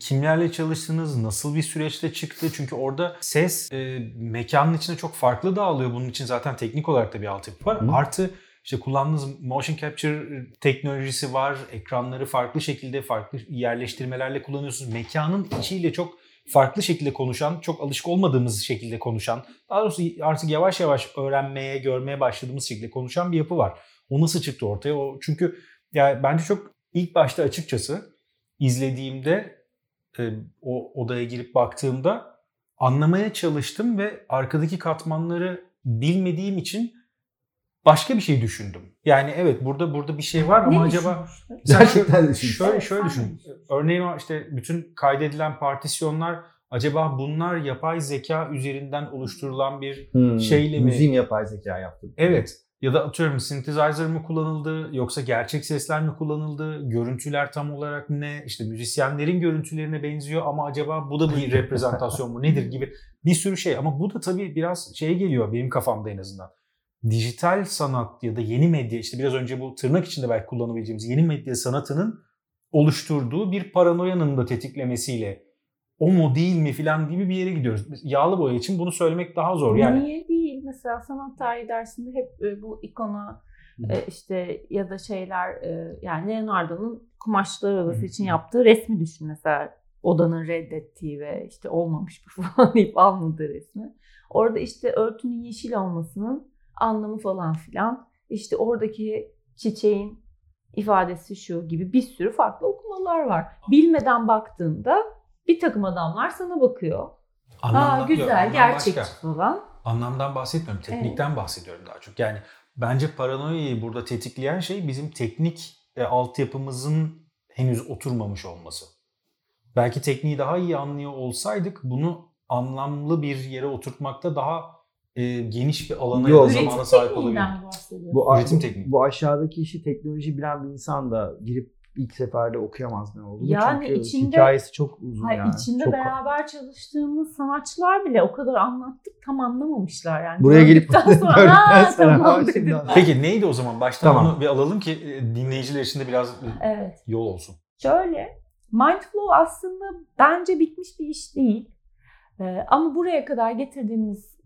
kimlerle çalıştınız, nasıl bir süreçte çıktı? Çünkü orada ses e, mekanın içine çok farklı dağılıyor. Bunun için zaten teknik olarak da bir altyapı var. Hı. Artı işte kullandığınız motion capture teknolojisi var. Ekranları farklı şekilde, farklı yerleştirmelerle kullanıyorsunuz. Mekanın içiyle çok farklı şekilde konuşan, çok alışık olmadığımız şekilde konuşan, daha doğrusu artık yavaş yavaş öğrenmeye, görmeye başladığımız şekilde konuşan bir yapı var. O nasıl çıktı ortaya? O çünkü yani bence çok ilk başta açıkçası izlediğimde e, o odaya girip baktığımda anlamaya çalıştım ve arkadaki katmanları bilmediğim için başka bir şey düşündüm. Yani evet burada burada bir şey var ama Ne acaba düşünmüştün? Sen Gerçekten şöyle, şöyle, düşün. Örneğin işte bütün kaydedilen partisyonlar acaba bunlar yapay zeka üzerinden oluşturulan bir Hmm, Şeyle mi- Müziğim yapay zeka yaptım. Evet. Ya da atıyorum synthesizer mı kullanıldı yoksa gerçek sesler mi kullanıldı? Görüntüler tam olarak ne? İşte müzisyenlerin görüntülerine benziyor ama acaba bu da bir reprezentasyon mu nedir gibi bir sürü şey. Ama bu da tabii biraz şeye geliyor benim kafamda en azından. Dijital sanat ya da yeni medya işte biraz önce bu tırnak içinde belki kullanabileceğimiz yeni medya sanatının oluşturduğu bir paranoyanın da tetiklemesiyle o mu değil mi filan gibi bir yere gidiyoruz. Yağlı boya için bunu söylemek daha zor. Yani Niye değil? Mesela sanat tarihi dersinde hep e, bu ikona e, işte ya da şeyler e, yani Leonardo'nun kumaşlar arası için yaptığı resmi düşün mesela odanın reddettiği ve işte olmamış bu falan deyip almadığı resmi. Orada işte örtünün yeşil olmasının anlamı falan filan. İşte oradaki çiçeğin ifadesi şu gibi bir sürü farklı okumalar var. Bilmeden baktığında bir takım adamlar sana bakıyor. Aa anlamdan- yok, güzel, anlam gerçekçi falan. Anlamdan bahsetmiyorum. Teknikten bahsediyorum daha çok. Yani bence paranoyayı burada tetikleyen şey bizim teknik e, altyapımızın henüz oturmamış olması. Belki tekniği daha iyi anlıyor olsaydık bunu anlamlı bir yere oturtmakta daha e, geniş bir alana Yok, ya zamana sahip olabilir. Bu, Üretim tekniği. bu aşağıdaki işi teknoloji bilen bir insan da girip ilk seferde okuyamaz ne olduğunu. Yani Çünkü içinde- hikayesi çok uzun Hayır, yani. içinde çok beraber çalıştığımız sanatçılar bile o kadar anlattık tam anlamamışlar yani. Buraya gelip sonra, "Ha, sonra, tamam. Peki neydi o zaman? Baştan Tamam. onu bir alalım ki e, dinleyiciler için de biraz e, Evet. yol olsun. Şöyle, Mindflow aslında bence bitmiş bir iş değil. Ee, ama buraya kadar getirdiğimiz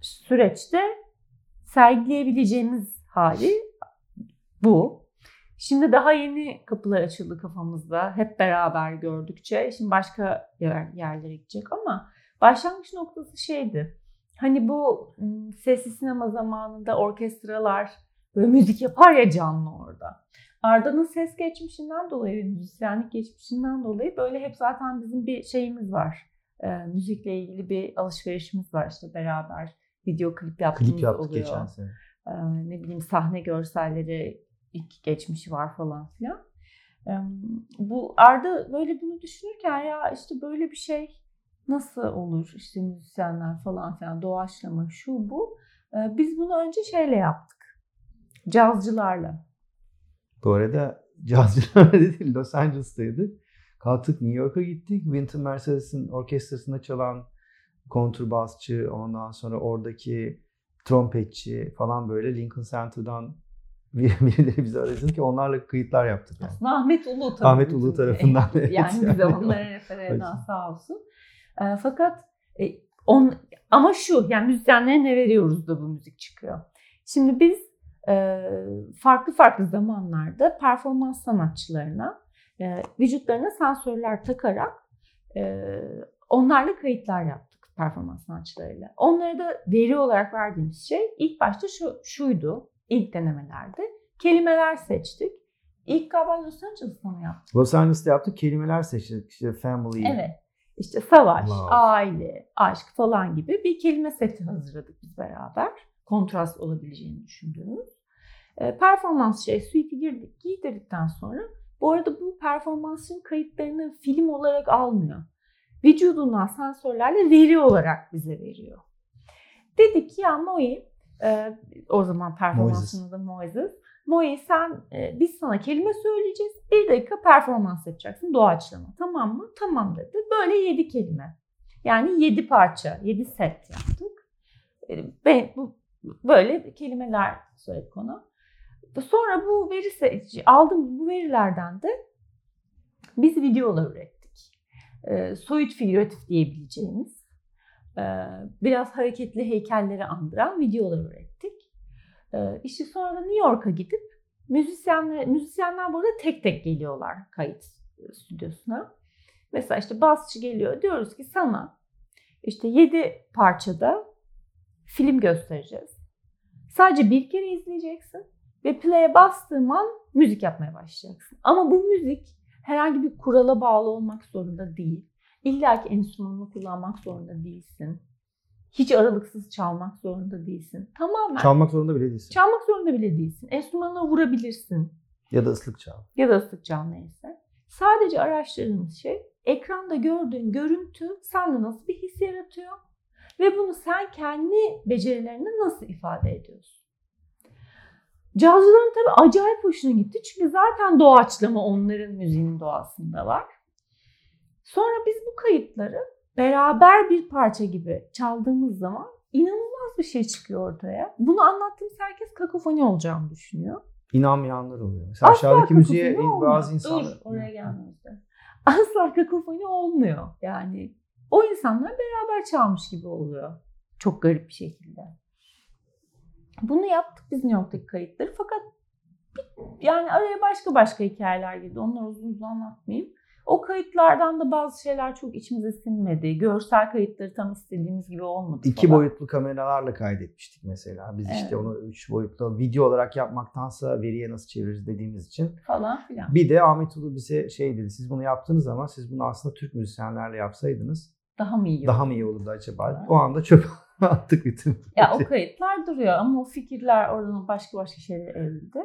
süreçte sergileyebileceğimiz hali bu. Şimdi daha yeni kapılar açıldı kafamızda. Hep beraber gördükçe. Şimdi başka yer, yerlere gidecek ama başlangıç noktası şeydi. Hani bu sesli sinema zamanında orkestralar böyle müzik yapar ya canlı orada. Arda'nın ses geçmişinden dolayı, müzisyenlik geçmişinden dolayı böyle hep zaten bizim bir şeyimiz var. Ee, müzikle ilgili bir alışverişimiz var işte beraber video klip yaptığımız Klip yaptık oluyor. geçen sene. Ee, ne bileyim sahne görselleri ilk geçmişi var falan filan. Bu Arda böyle bunu düşünürken ya işte böyle bir şey nasıl olur işte müzisyenler falan filan doğaçlama şu bu. Ee, biz bunu önce şeyle yaptık. Cazcılarla. Bu arada cazcılar değil Los Angeles'taydık. Kalktık New York'a gittik. Wynton Marsalis'in orkestrasında çalan kontrbasçı, ondan sonra oradaki trompetçi falan böyle Lincoln Center'dan birileri bizi aradı ki onlarla kayıtlar yaptık. Yani. Aslında Ahmet Ulu tabii. Ahmet Ulu tarafından, evet. yani bize Yani onlara o- referans o- sağ olsun. Ee, fakat e, on, ama şu yani müzisyenlere ne veriyoruz da bu müzik çıkıyor. Şimdi biz e, farklı farklı zamanlarda performans sanatçılarına e, vücutlarına sensörler takarak e, onlarla kayıtlar yaptık performans sanatçılarıyla. Onlara da veri olarak verdiğimiz şey ilk başta şu şuydu ilk denemelerde kelimeler seçtik. İlk galiba Los Angeles'ta mı yaptık? Los Angeles'ta yaptık. Kelimeler seçtik. İşte family. Evet. İşte savaş, Love. aile, aşk falan gibi bir kelime seti hazırladık biz beraber. Kontrast olabileceğini düşündüğümüz. E, performans şey suite'i girdik, giydirdikten sonra bu arada bu performansın kayıtlarını film olarak almıyor. Vücudundan sensörlerle veri olarak bize veriyor. Dedik ki ya Moi, e, o zaman performansının da Moises. Moi sen e, biz sana kelime söyleyeceğiz. Bir dakika performans yapacaksın doğaçlama. Tamam mı? Tamam dedi. Böyle yedi kelime. Yani yedi parça, yedi set yaptık. E, bu, böyle kelimeler söyledik ona. Sonra bu veri aldığımız bu verilerden de biz videolar ürettik. E, soyut figüratif diyebileceğimiz biraz hareketli heykelleri andıran videolar ürettik. E, işte sonra New York'a gidip müzisyenler, müzisyenler burada tek tek geliyorlar kayıt stüdyosuna. Mesela işte basçı geliyor diyoruz ki sana işte 7 parçada film göstereceğiz. Sadece bir kere izleyeceksin ve play'e bastığın an müzik yapmaya başlayacaksın. Ama bu müzik herhangi bir kurala bağlı olmak zorunda değil. İlla ki enstrümanını kullanmak zorunda değilsin. Hiç aralıksız çalmak zorunda değilsin. Tamamen Çalmak zorunda bile değilsin. çalmak zorunda bile değilsin. Enstrümanına vurabilirsin Ya da ıslık çal. ya da ıslık çal neyse. Sadece araştırdığımız şey ekranda gördüğün görüntü sende nasıl bir his yaratıyor ve bunu sen kendi becerilerine nasıl ifade ediyorsun. Cazcıların tabii acayip hoşuna gitti çünkü zaten doğaçlama onların müziğinin doğasında var. Sonra biz bu kayıtları beraber bir parça gibi çaldığımız zaman inanılmaz bir şey çıkıyor ortaya. Bunu anlattığımız herkes kakofoni olacağını düşünüyor. İnanmayanlar oluyor. Mesela Asla aşağıdaki müziğe bazı olmuyor. insanlar... Dur oraya gelmemizde. asla kakofoni olmuyor. Yani o insanlar beraber çalmış gibi oluyor. Çok garip bir şekilde. Bunu yaptık biz New York'taki kayıtları fakat yani araya başka başka hikayeler girdi. Onları uzun uzun anlatmayayım. O kayıtlardan da bazı şeyler çok içimize sinmedi. Görsel kayıtları tam istediğimiz gibi olmadı. İki falan. boyutlu kameralarla kaydetmiştik mesela. Biz Evet. işte onu üç boyutlu video olarak yapmaktansa veriye nasıl çeviririz dediğimiz için. falan filan. Bir de Ahmet Ulu bize şey dedi. Siz bunu yaptığınız zaman siz bunu aslında Türk müzisyenlerle yapsaydınız Daha mı iyi? daha olur? mı iyi olurdu acaba? Evet. O anda çöp attık bütün. Ya o kayıtlar duruyor ama o fikirler oradan başka başka şeyler evrildi.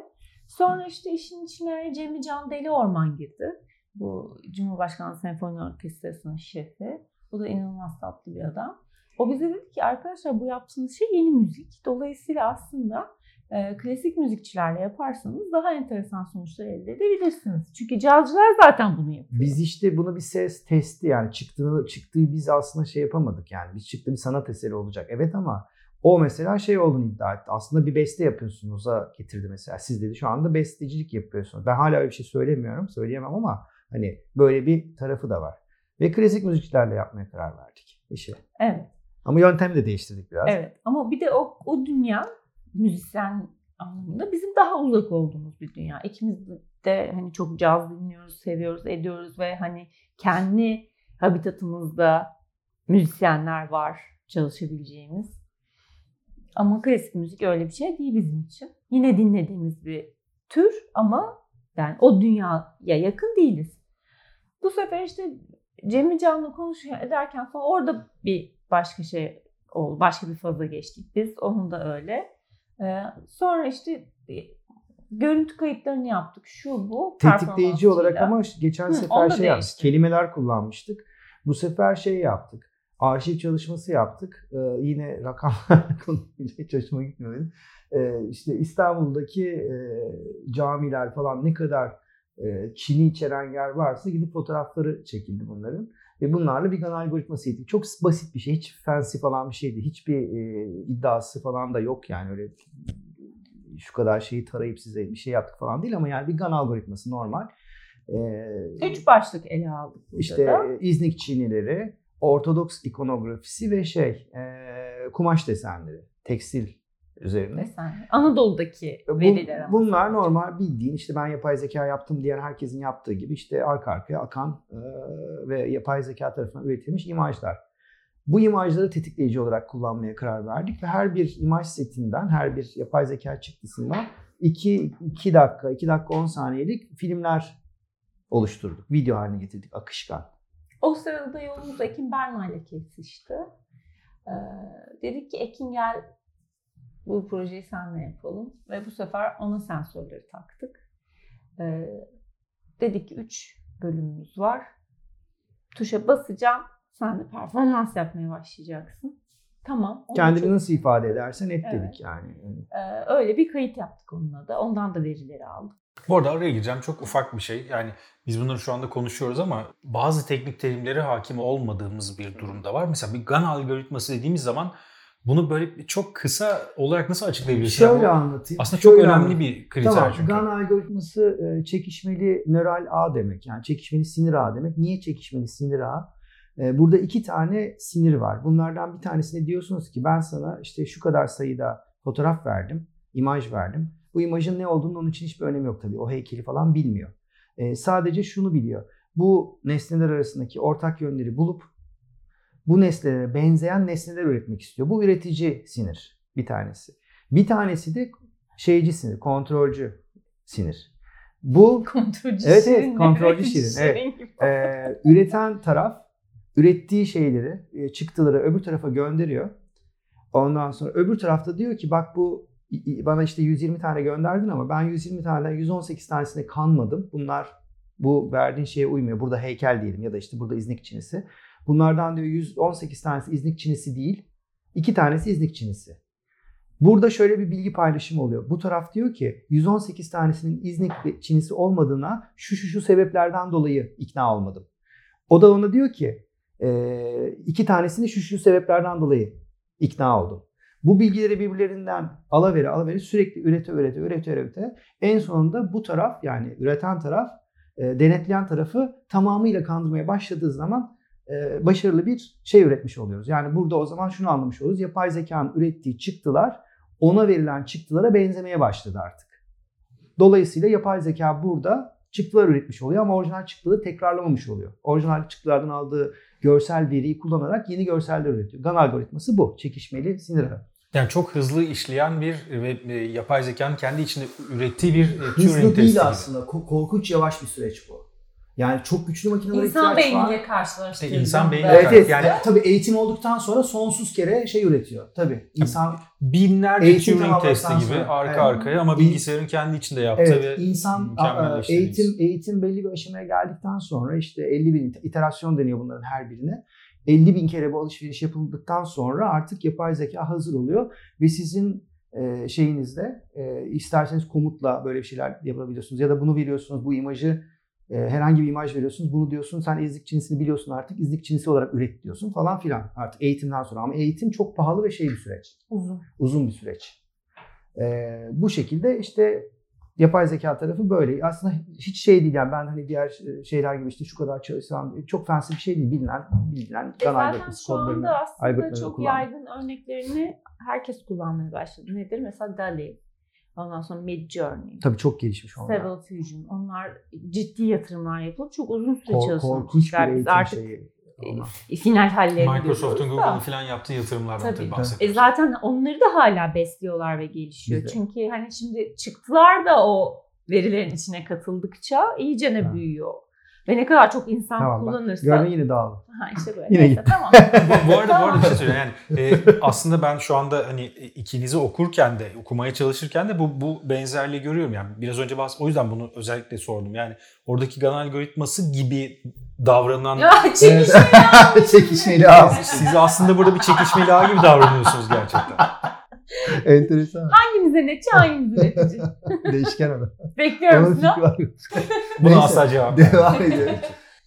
Sonra işte işin içine Cemil Can Deli Orman girdi. Bu Cumhurbaşkanlığı Senfoni Orkestrası'nın şefi. Bu da inanılmaz tatlı bir adam. O bize dedi ki arkadaşlar bu yaptığınız şey yeni müzik. Dolayısıyla aslında e, klasik müzikçilerle yaparsanız daha enteresan sonuçlar elde edebilirsiniz. Çünkü cazcılar zaten bunu yapıyor. Biz işte bunu bir ses testi yani çıktığını çıktığı biz aslında şey yapamadık yani. Biz çıktı bir sanat eseri olacak. Evet ama o mesela şey olduğunu iddia etti. Aslında bir beste yapıyorsunuz'a getirdi mesela. Siz dedi şu anda bestecilik yapıyorsunuz. Ben hala öyle bir şey söylemiyorum. Söyleyemem ama hani böyle bir tarafı da var. Ve klasik müzikçilerle yapmaya karar verdik işi. Evet. Ama yöntemi de değiştirdik biraz. Evet ama bir de o, o dünya müzisyen anlamında bizim daha uzak olduğumuz bir dünya. İkimiz de hani çok caz dinliyoruz, seviyoruz, ediyoruz ve hani kendi habitatımızda müzisyenler var çalışabileceğimiz. Ama klasik müzik öyle bir şey değil bizim için. Yine dinlediğimiz bir tür ama yani o dünyaya yakın değiliz. Bu sefer işte Cemil Can'la konuşurken ederken falan orada bir başka şey oldu. Başka bir faza geçtik biz. Onun da öyle. Ee, sonra işte görüntü kayıtlarını yaptık. Şu bu. Tetikleyici olarak ama geçen Hı, sefer şey yaptık. Kelimeler kullanmıştık. Bu sefer şey yaptık. Arşiv çalışması yaptık. Ee, yine rakamlar konusuyla hiç hoşuma gitmiyor benim. Ee, işte İstanbul'daki e, camiler falan ne kadar Çin'i içeren yer varsa gidip fotoğrafları çekildi bunların. Ve bunlarla bir kanal algoritması yedik. Çok basit bir şey. Hiç fancy falan bir şeydi. Hiçbir e, iddiası falan da yok yani. Öyle şu kadar şeyi tarayıp size bir şey yaptık falan değil ama yani bir GAN algoritması normal. Ee, Üç başlık ele aldık işte da. İznik Çinileri, Ortodoks ikonografisi ve şey e, kumaş desenleri, tekstil üzerine. Desen. Anadolu'daki Bu- veriler ama. bunlar normal bildiğin işte ben yapay zeka yaptım diyen herkesin yaptığı gibi işte arka arkaya akan e, ve yapay zeka tarafından üretilmiş imajlar. Bu imajları tetikleyici olarak kullanmaya karar verdik ve her bir imaj setinden, her bir yapay zeka çıktısından 2 2 dakika, 2 dakika 10 saniyelik filmler oluşturduk. Video haline getirdik akışkan. O sırada da yolumuz Ekin Berna ile kesişti. Ee, dedik ki Ekin gel bu projeyi seninle yapalım. Ve bu sefer ona sensörleri taktık. Ee, dedik ki 3 bölümümüz var. Tuşa basacağım. Sen de performans yapmaya başlayacaksın. Tamam. Kendini çok- nasıl ifade edersen et Evet. dedik yani. Ee, öyle bir kayıt yaptık onunla da. Ondan da verileri aldık. Bu arada araya gireceğim. Çok ufak bir şey. Yani biz bunları şu anda konuşuyoruz ama bazı teknik terimlere hakim olmadığımız bir durumda var. Mesela bir GAN algoritması dediğimiz zaman bunu böyle çok kısa olarak nasıl açıklayabiliriz? Yani Şöyle bu anlatayım. aslında çok şöyle önemli anlatayım. bir kriter Tamam, çünkü. GAN algoritması e, çekişmeli nöral ağ demek. Yani çekişmeli sinir ağı demek. Niye çekişmeli sinir ağı? E, Burada iki tane sinir var. Bunlardan bir tanesine diyorsunuz ki ben sana işte şu kadar sayıda fotoğraf verdim, imaj verdim. Bu imajın ne olduğunu onun için hiçbir önemi yok tabii. O heykeli falan bilmiyor. E, sadece şunu biliyor. Bu nesneler arasındaki ortak yönleri bulup bu nesnelere benzeyen nesneler üretmek istiyor. Bu üretici sinir bir tanesi. Bir tanesi de şeyci sinir, kontrolcü sinir. Bu Kontrolcü Evet, evet, Şirin. kontrolcü Şirin, evet. Şirin gibi. e, üreten taraf ürettiği şeyleri, e, çıktıları öbür tarafa gönderiyor. Ondan sonra öbür tarafta diyor ki bak bu bana işte 120 tane gönderdin ama ben 120 taneden 118 tanesine kanmadım. Bunlar bu verdiğin şeye uymuyor. Burada heykel diyelim ya da işte burada İznik Çinisi. Bunlardan diyor 118 tanesi İznik Çinisi değil. iki tanesi İznik Çinisi. Burada şöyle bir bilgi paylaşımı oluyor. Bu taraf diyor ki 118 tanesinin İznik Çinisi olmadığına şu şu şu sebeplerden dolayı ikna olmadım. O da ona diyor ki "Ee, iki tanesini şu şu sebeplerden dolayı ikna oldum. Bu bilgileri birbirlerinden alavere alavere sürekli ürete ürete ürete ürete en sonunda bu taraf yani üreten taraf denetleyen tarafı tamamıyla kandırmaya başladığı zaman başarılı bir şey üretmiş oluyoruz. Yani burada o zaman şunu anlamış oluyoruz. Yapay zekanın ürettiği çıktılar ona verilen çıktılara benzemeye başladı artık. Dolayısıyla yapay zeka burada çıktılar üretmiş oluyor ama orijinal çıktıları tekrarlamamış oluyor. Orijinal çıktılardan aldığı görsel veriyi kullanarak yeni görseller üretiyor. GAN algoritması bu. Çekişmeli sinir ağı. Yani çok hızlı işleyen bir ve e, yapay zekanın kendi içinde ürettiği bir e, Hızlı değil gibi. aslında. Ko- korkunç yavaş bir süreç bu. Yani çok güçlü makinelere İnsan ihtiyaç var. beyniyle karşılaştırdım. İşte insan beyni- Evet, evet. Yani- tabii eğitim olduktan sonra sonsuz kere şey üretiyor. Tabii insan Binlerce Eğitim Turing testi gibi sonra, arka arkaya ama bilgisayarın kendi içinde yaptığı Evet, ve insan eğitim eğitim belli bir aşamaya geldikten sonra işte 50 bin iterasyon deniyor bunların her birine. 50 bin kere bu alışveriş yapıldıktan sonra artık yapay zeka hazır oluyor ve sizin e, şeyinizde e, isterseniz komutla böyle bir şeyler yapabiliyorsunuz ya da bunu veriyorsunuz bu imajı e, herhangi bir imaj veriyorsunuz bunu diyorsun sen izlik cinsini biliyorsun artık izlik cinsi olarak üret diyorsun falan filan artık eğitimden sonra ama eğitim çok pahalı ve şey bir süreç Uzun. uzun bir süreç. Ee, bu şekilde işte yapay zeka tarafı böyle. Aslında hiç şey değil yani ben hani diğer şeyler gibi işte şu kadar çalışsam çok fancy bir şey değil. Bilinen, bilinen E zaten şu anda aslında çok kullanmak. yaygın örneklerini herkes kullanmaya başladı. Nedir? Mesela DALL-E. Ondan sonra Midjourney. Tabii çok gelişmiş onlar. Stable Fusion. Onlar ciddi yatırımlar yapılıp çok uzun süre Kor- çalışmış. korkunç bir işler. Biz artık şeyi. e, final hallerini Microsoft'un. Google'ın falan yaptığı yatırımlardan Tabii. tabii, E bahsediyoruz. zaten onları da hala besliyorlar ve gelişiyor. Çünkü hani şimdi çıktılar da o verilerin içine katıldıkça iyice ne büyüyor. Ve ne kadar çok insan Tamam kullanırsa. Görme yine dağıldı. Ha işte böyle. Yine Neyse, gitti. tamam. bu, bu arada bu arada bir şey söyleyeyim. Yani e, aslında ben şu anda hani ikinizi okurken de okumaya çalışırken de bu bu benzerliği görüyorum yani. Biraz önce bahs o yüzden bunu özellikle sordum. Yani oradaki GAN algoritması gibi davranan ya çekiş. Çekişmeli ağzı. siz aslında burada bir çekişmeli ağ gibi davranıyorsunuz gerçekten. Enteresan. Hangimize netçi hangimize üretici? Değişken adam. Bekliyorum Onun sizi. fikri var. Buna asla cevap Devam edelim.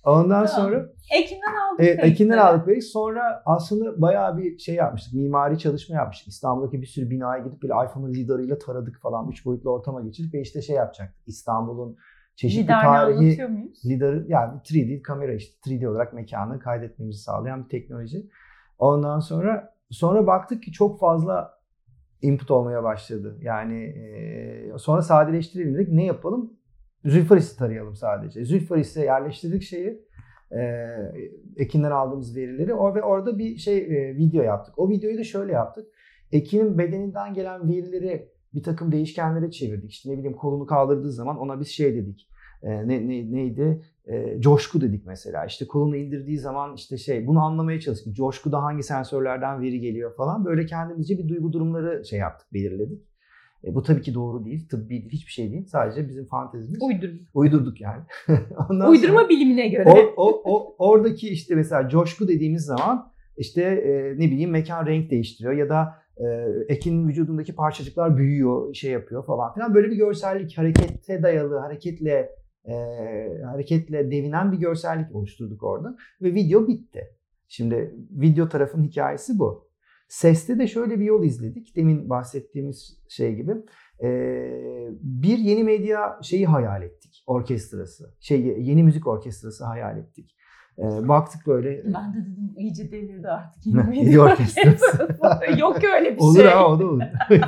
Ondan Tamam. sonra Ekin'den aldık. Kayıtları. Ekin'den aldık verdik. Sonra aslında bayağı bir şey yapmıştık. Mimari çalışma yapmıştık. İstanbul'daki bir sürü binaya gidip böyle iPhone'un lidarıyla taradık falan. Üç boyutlu ortama geçirip ve işte şey yapacaktık. İstanbul'un çeşitli Lidarını tarihi lidarı yani 3D kamera işte 3D olarak mekanı kaydetmemizi sağlayan bir teknoloji. Ondan sonra sonra baktık ki çok fazla input olmaya başladı. Yani e, sonra sadeleştirelim dedik. Ne yapalım? Zülfaris'i tarayalım sadece. Zülfaris'e yerleştirdik şeyi. E, Ekin'den aldığımız verileri. O ve orada bir şey e, video yaptık. O videoyu da şöyle yaptık. Ekin'in bedeninden gelen verileri bir takım değişkenlere çevirdik. İşte ne bileyim kolunu kaldırdığı zaman ona biz şey dedik. E, ne, ne neydi? E, coşku dedik mesela. İşte kolunu indirdiği zaman işte şey bunu anlamaya çalıştık. Coşkuda hangi sensörlerden veri geliyor falan. Böyle kendimizce bir duygu durumları şey yaptık, belirledik. E, bu tabii ki doğru değil, tıbbi değil, hiçbir şey değil. Sadece bizim fantezimiz. Uydurma. Uydurduk yani. Ondan Uydurma sonra- bilimine göre. o, o, o, oradaki işte mesela coşku dediğimiz zaman işte e, ne bileyim mekan renk değiştiriyor ya da e, Ekin'in vücudundaki parçacıklar büyüyor, şey yapıyor falan filan. Böyle bir görsellik, harekete dayalı, hareketle e, hareketle devinen bir görsellik oluşturduk orada ve video bitti. Şimdi video tarafın hikayesi bu. Seste de şöyle bir yol izledik. Demin bahsettiğimiz şey gibi. Ee, bir yeni medya şeyi hayal ettik. Orkestrası. Şey yeni müzik orkestrası hayal ettik. Ee, baktık böyle Ben de dedim iyice delirdi artık. Yeni orkestrası. Yok öyle bir olur şey. ha o da olur.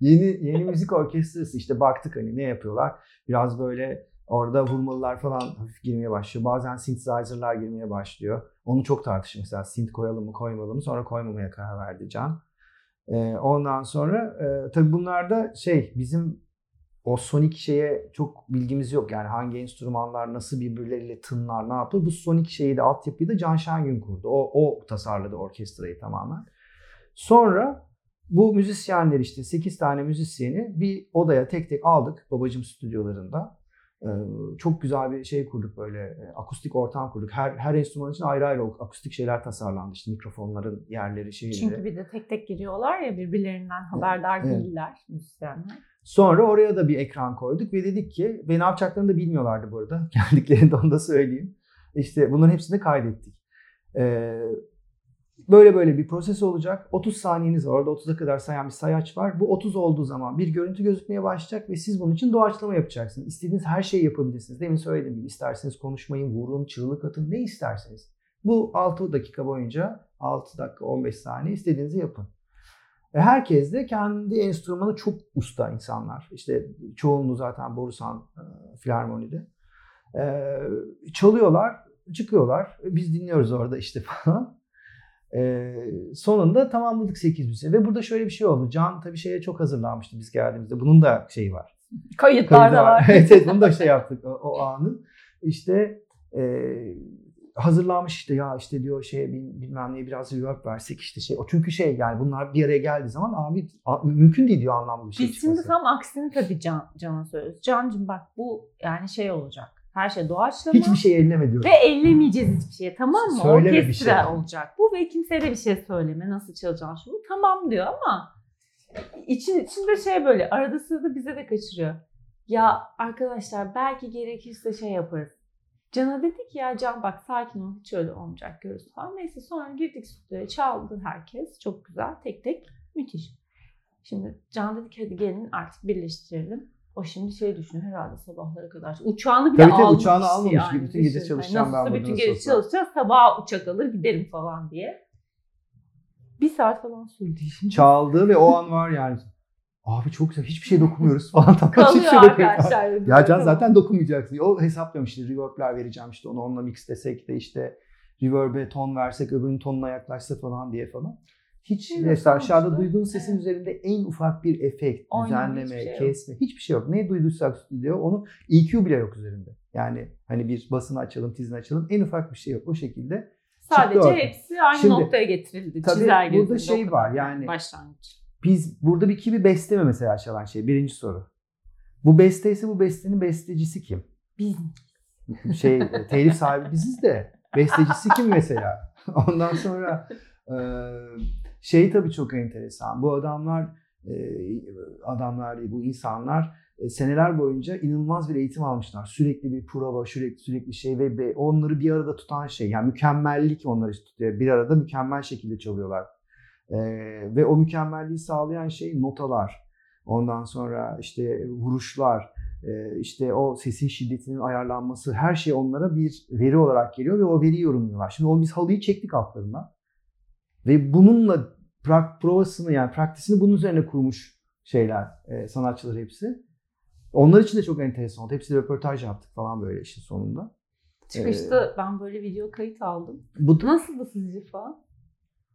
yeni yeni müzik orkestrası işte baktık hani ne yapıyorlar. Biraz böyle orada vurmalılar falan hafif girmeye başlıyor. Bazen synthesizer'lar girmeye başlıyor. Onu çok tartıştık mesela synth koyalım mı koymalım mı sonra koymamaya karar verdi Can. Ee, ondan sonra e, tabii bunlarda şey bizim o sonik şeye çok bilgimiz yok. Yani hangi enstrümanlar nasıl birbirleriyle tınlar ne yapıyor. Bu sonik şeyi de altyapıyı da Can Şengün kurdu. O, o tasarladı orkestrayı tamamen. Sonra bu müzisyenler işte 8 tane müzisyeni bir odaya tek tek aldık babacım stüdyolarında. Çok güzel bir şey kurduk böyle akustik ortam kurduk. Her her enstrüman için ayrı ayrı akustik şeyler tasarlandı. İşte mikrofonların yerleri, şeyleri. Çünkü bir de tek tek giriyorlar ya birbirlerinden haberdar Evet. değiller müzisyenler. Sonra oraya da bir ekran koyduk ve dedik ki ve ne yapacaklarını da bilmiyorlardı bu arada. Geldiklerinde onu da söyleyeyim. İşte bunların hepsini kaydettik. Ee, Böyle böyle bir proses olacak. 30 saniyeniz var. Orada 30'a kadar sayan bir sayaç var. Bu 30 olduğu zaman bir görüntü gözükmeye başlayacak ve siz bunun için doğaçlama yapacaksınız. İstediğiniz her şeyi yapabilirsiniz. Demin söylediğim gibi isterseniz konuşmayın, vurun, çığlık atın ne isterseniz. Bu 6 dakika boyunca 6 dakika 15 saniye istediğinizi yapın. Ve herkes de kendi enstrümanı çok usta insanlar. İşte çoğunluğu zaten Borusan e, Filarmoni'de. E, çalıyorlar, çıkıyorlar. Biz dinliyoruz orada işte falan. E, sonunda tamamladık 8 müziği. Ve burada şöyle bir şey oldu. Can tabii şeye çok hazırlanmıştı biz geldiğimizde. Bunun da şeyi var. Kayıtlar da var. evet, evet bunu da şey yaptık o, o anı. İşte e, hazırlanmış işte ya işte diyor şey bilmem neye biraz reverb versek işte şey. O çünkü şey yani bunlar bir araya geldiği zaman abi mümkün değil diyor anlamlı bir şey Biz şimdi tam aksini tabii Can, Can'a söylüyoruz. Can'cığım bak bu yani şey olacak. Her şey doğaçlama. Hiçbir şey elleme diyor. Ve ellemeyeceğiz hiçbir şeye tamam mı? Söyleme Orkestra bir şey. olacak. Bu ve kimseye de bir şey söyleme. Nasıl çalacağım şunu. Tamam diyor ama için, içinde şey böyle arada sırada bize de kaçırıyor. Ya arkadaşlar belki gerekirse şey yaparız. Can'a dedik ya Can bak sakin ol hiç öyle olmayacak görürsün falan. Neyse sonra girdik stüdyoya çaldı herkes. Çok güzel tek tek müthiş. Şimdi Can dedi ki hadi gelin artık birleştirelim. O şimdi şey düşünüyor herhalde sabahlara kadar. Uçağını bile Tabii tabii almış. uçağını almamış yani. gibi bütün gece Düşün. çalışacağım Nasılsa ben bütün gece olsa. çalışacağız sabah uçak alır giderim falan diye. Bir saat falan sürdü işim. Çaldı ve o an var yani. Abi çok güzel hiçbir şey dokunmuyoruz falan. Hiçbir Kalıyor şey dokunmuyoruz. arkadaşlar. Ya Can zaten dokunmayacaksın. O hesaplamış işte reverb'ler vereceğim işte onu onunla mixlesek de işte reverb'e ton versek öbürünün tonuna yaklaşsa falan diye falan. Hiç Evet, mesela aşağıda duyduğun sesin evet. üzerinde en ufak bir efekt, Oynama, düzenleme, hiçbir şey yok. kesme hiçbir şey yok. Ne duyduysak stüdyo onu EQ bile yok üzerinde. Yani hani bir basını açalım, tizini açalım en ufak bir şey yok. O şekilde Sadece hepsi aynı Şimdi, noktaya getirildi. tabii Çizelge burada şey var, yani- Başlangıç. biz burada bir kimi beste mi mesela çalan şey? Birinci soru. Bu beste ise bu bestenin bestecisi kim? Biz şey telif sahibi biziz de bestecisi kim mesela? Ondan sonra e, şey tabii çok enteresan. Bu adamlar e, adamlar değil, bu insanlar e, seneler boyunca inanılmaz bir eğitim almışlar. Sürekli bir prova, sürekli sürekli şey ve onları bir arada tutan şey. Yani mükemmellik onları tutuyor. Bir arada mükemmel şekilde çalıyorlar. E, ve o mükemmelliği sağlayan şey notalar. Ondan sonra işte vuruşlar, işte o sesin şiddetinin ayarlanması her şey onlara bir veri olarak geliyor ve o veriyi yorumluyorlar. Şimdi o biz halıyı çektik altlarından ve bununla prak, provasını yani praktisini bunun üzerine kurmuş şeyler, e, sanatçılar hepsi. Onlar için de çok enteresan oldu. Hepsiyle röportaj yaptık falan böyle işin sonunda. çıkışta ben böyle video kayıt aldım. Bu Nasıldı sizce falan?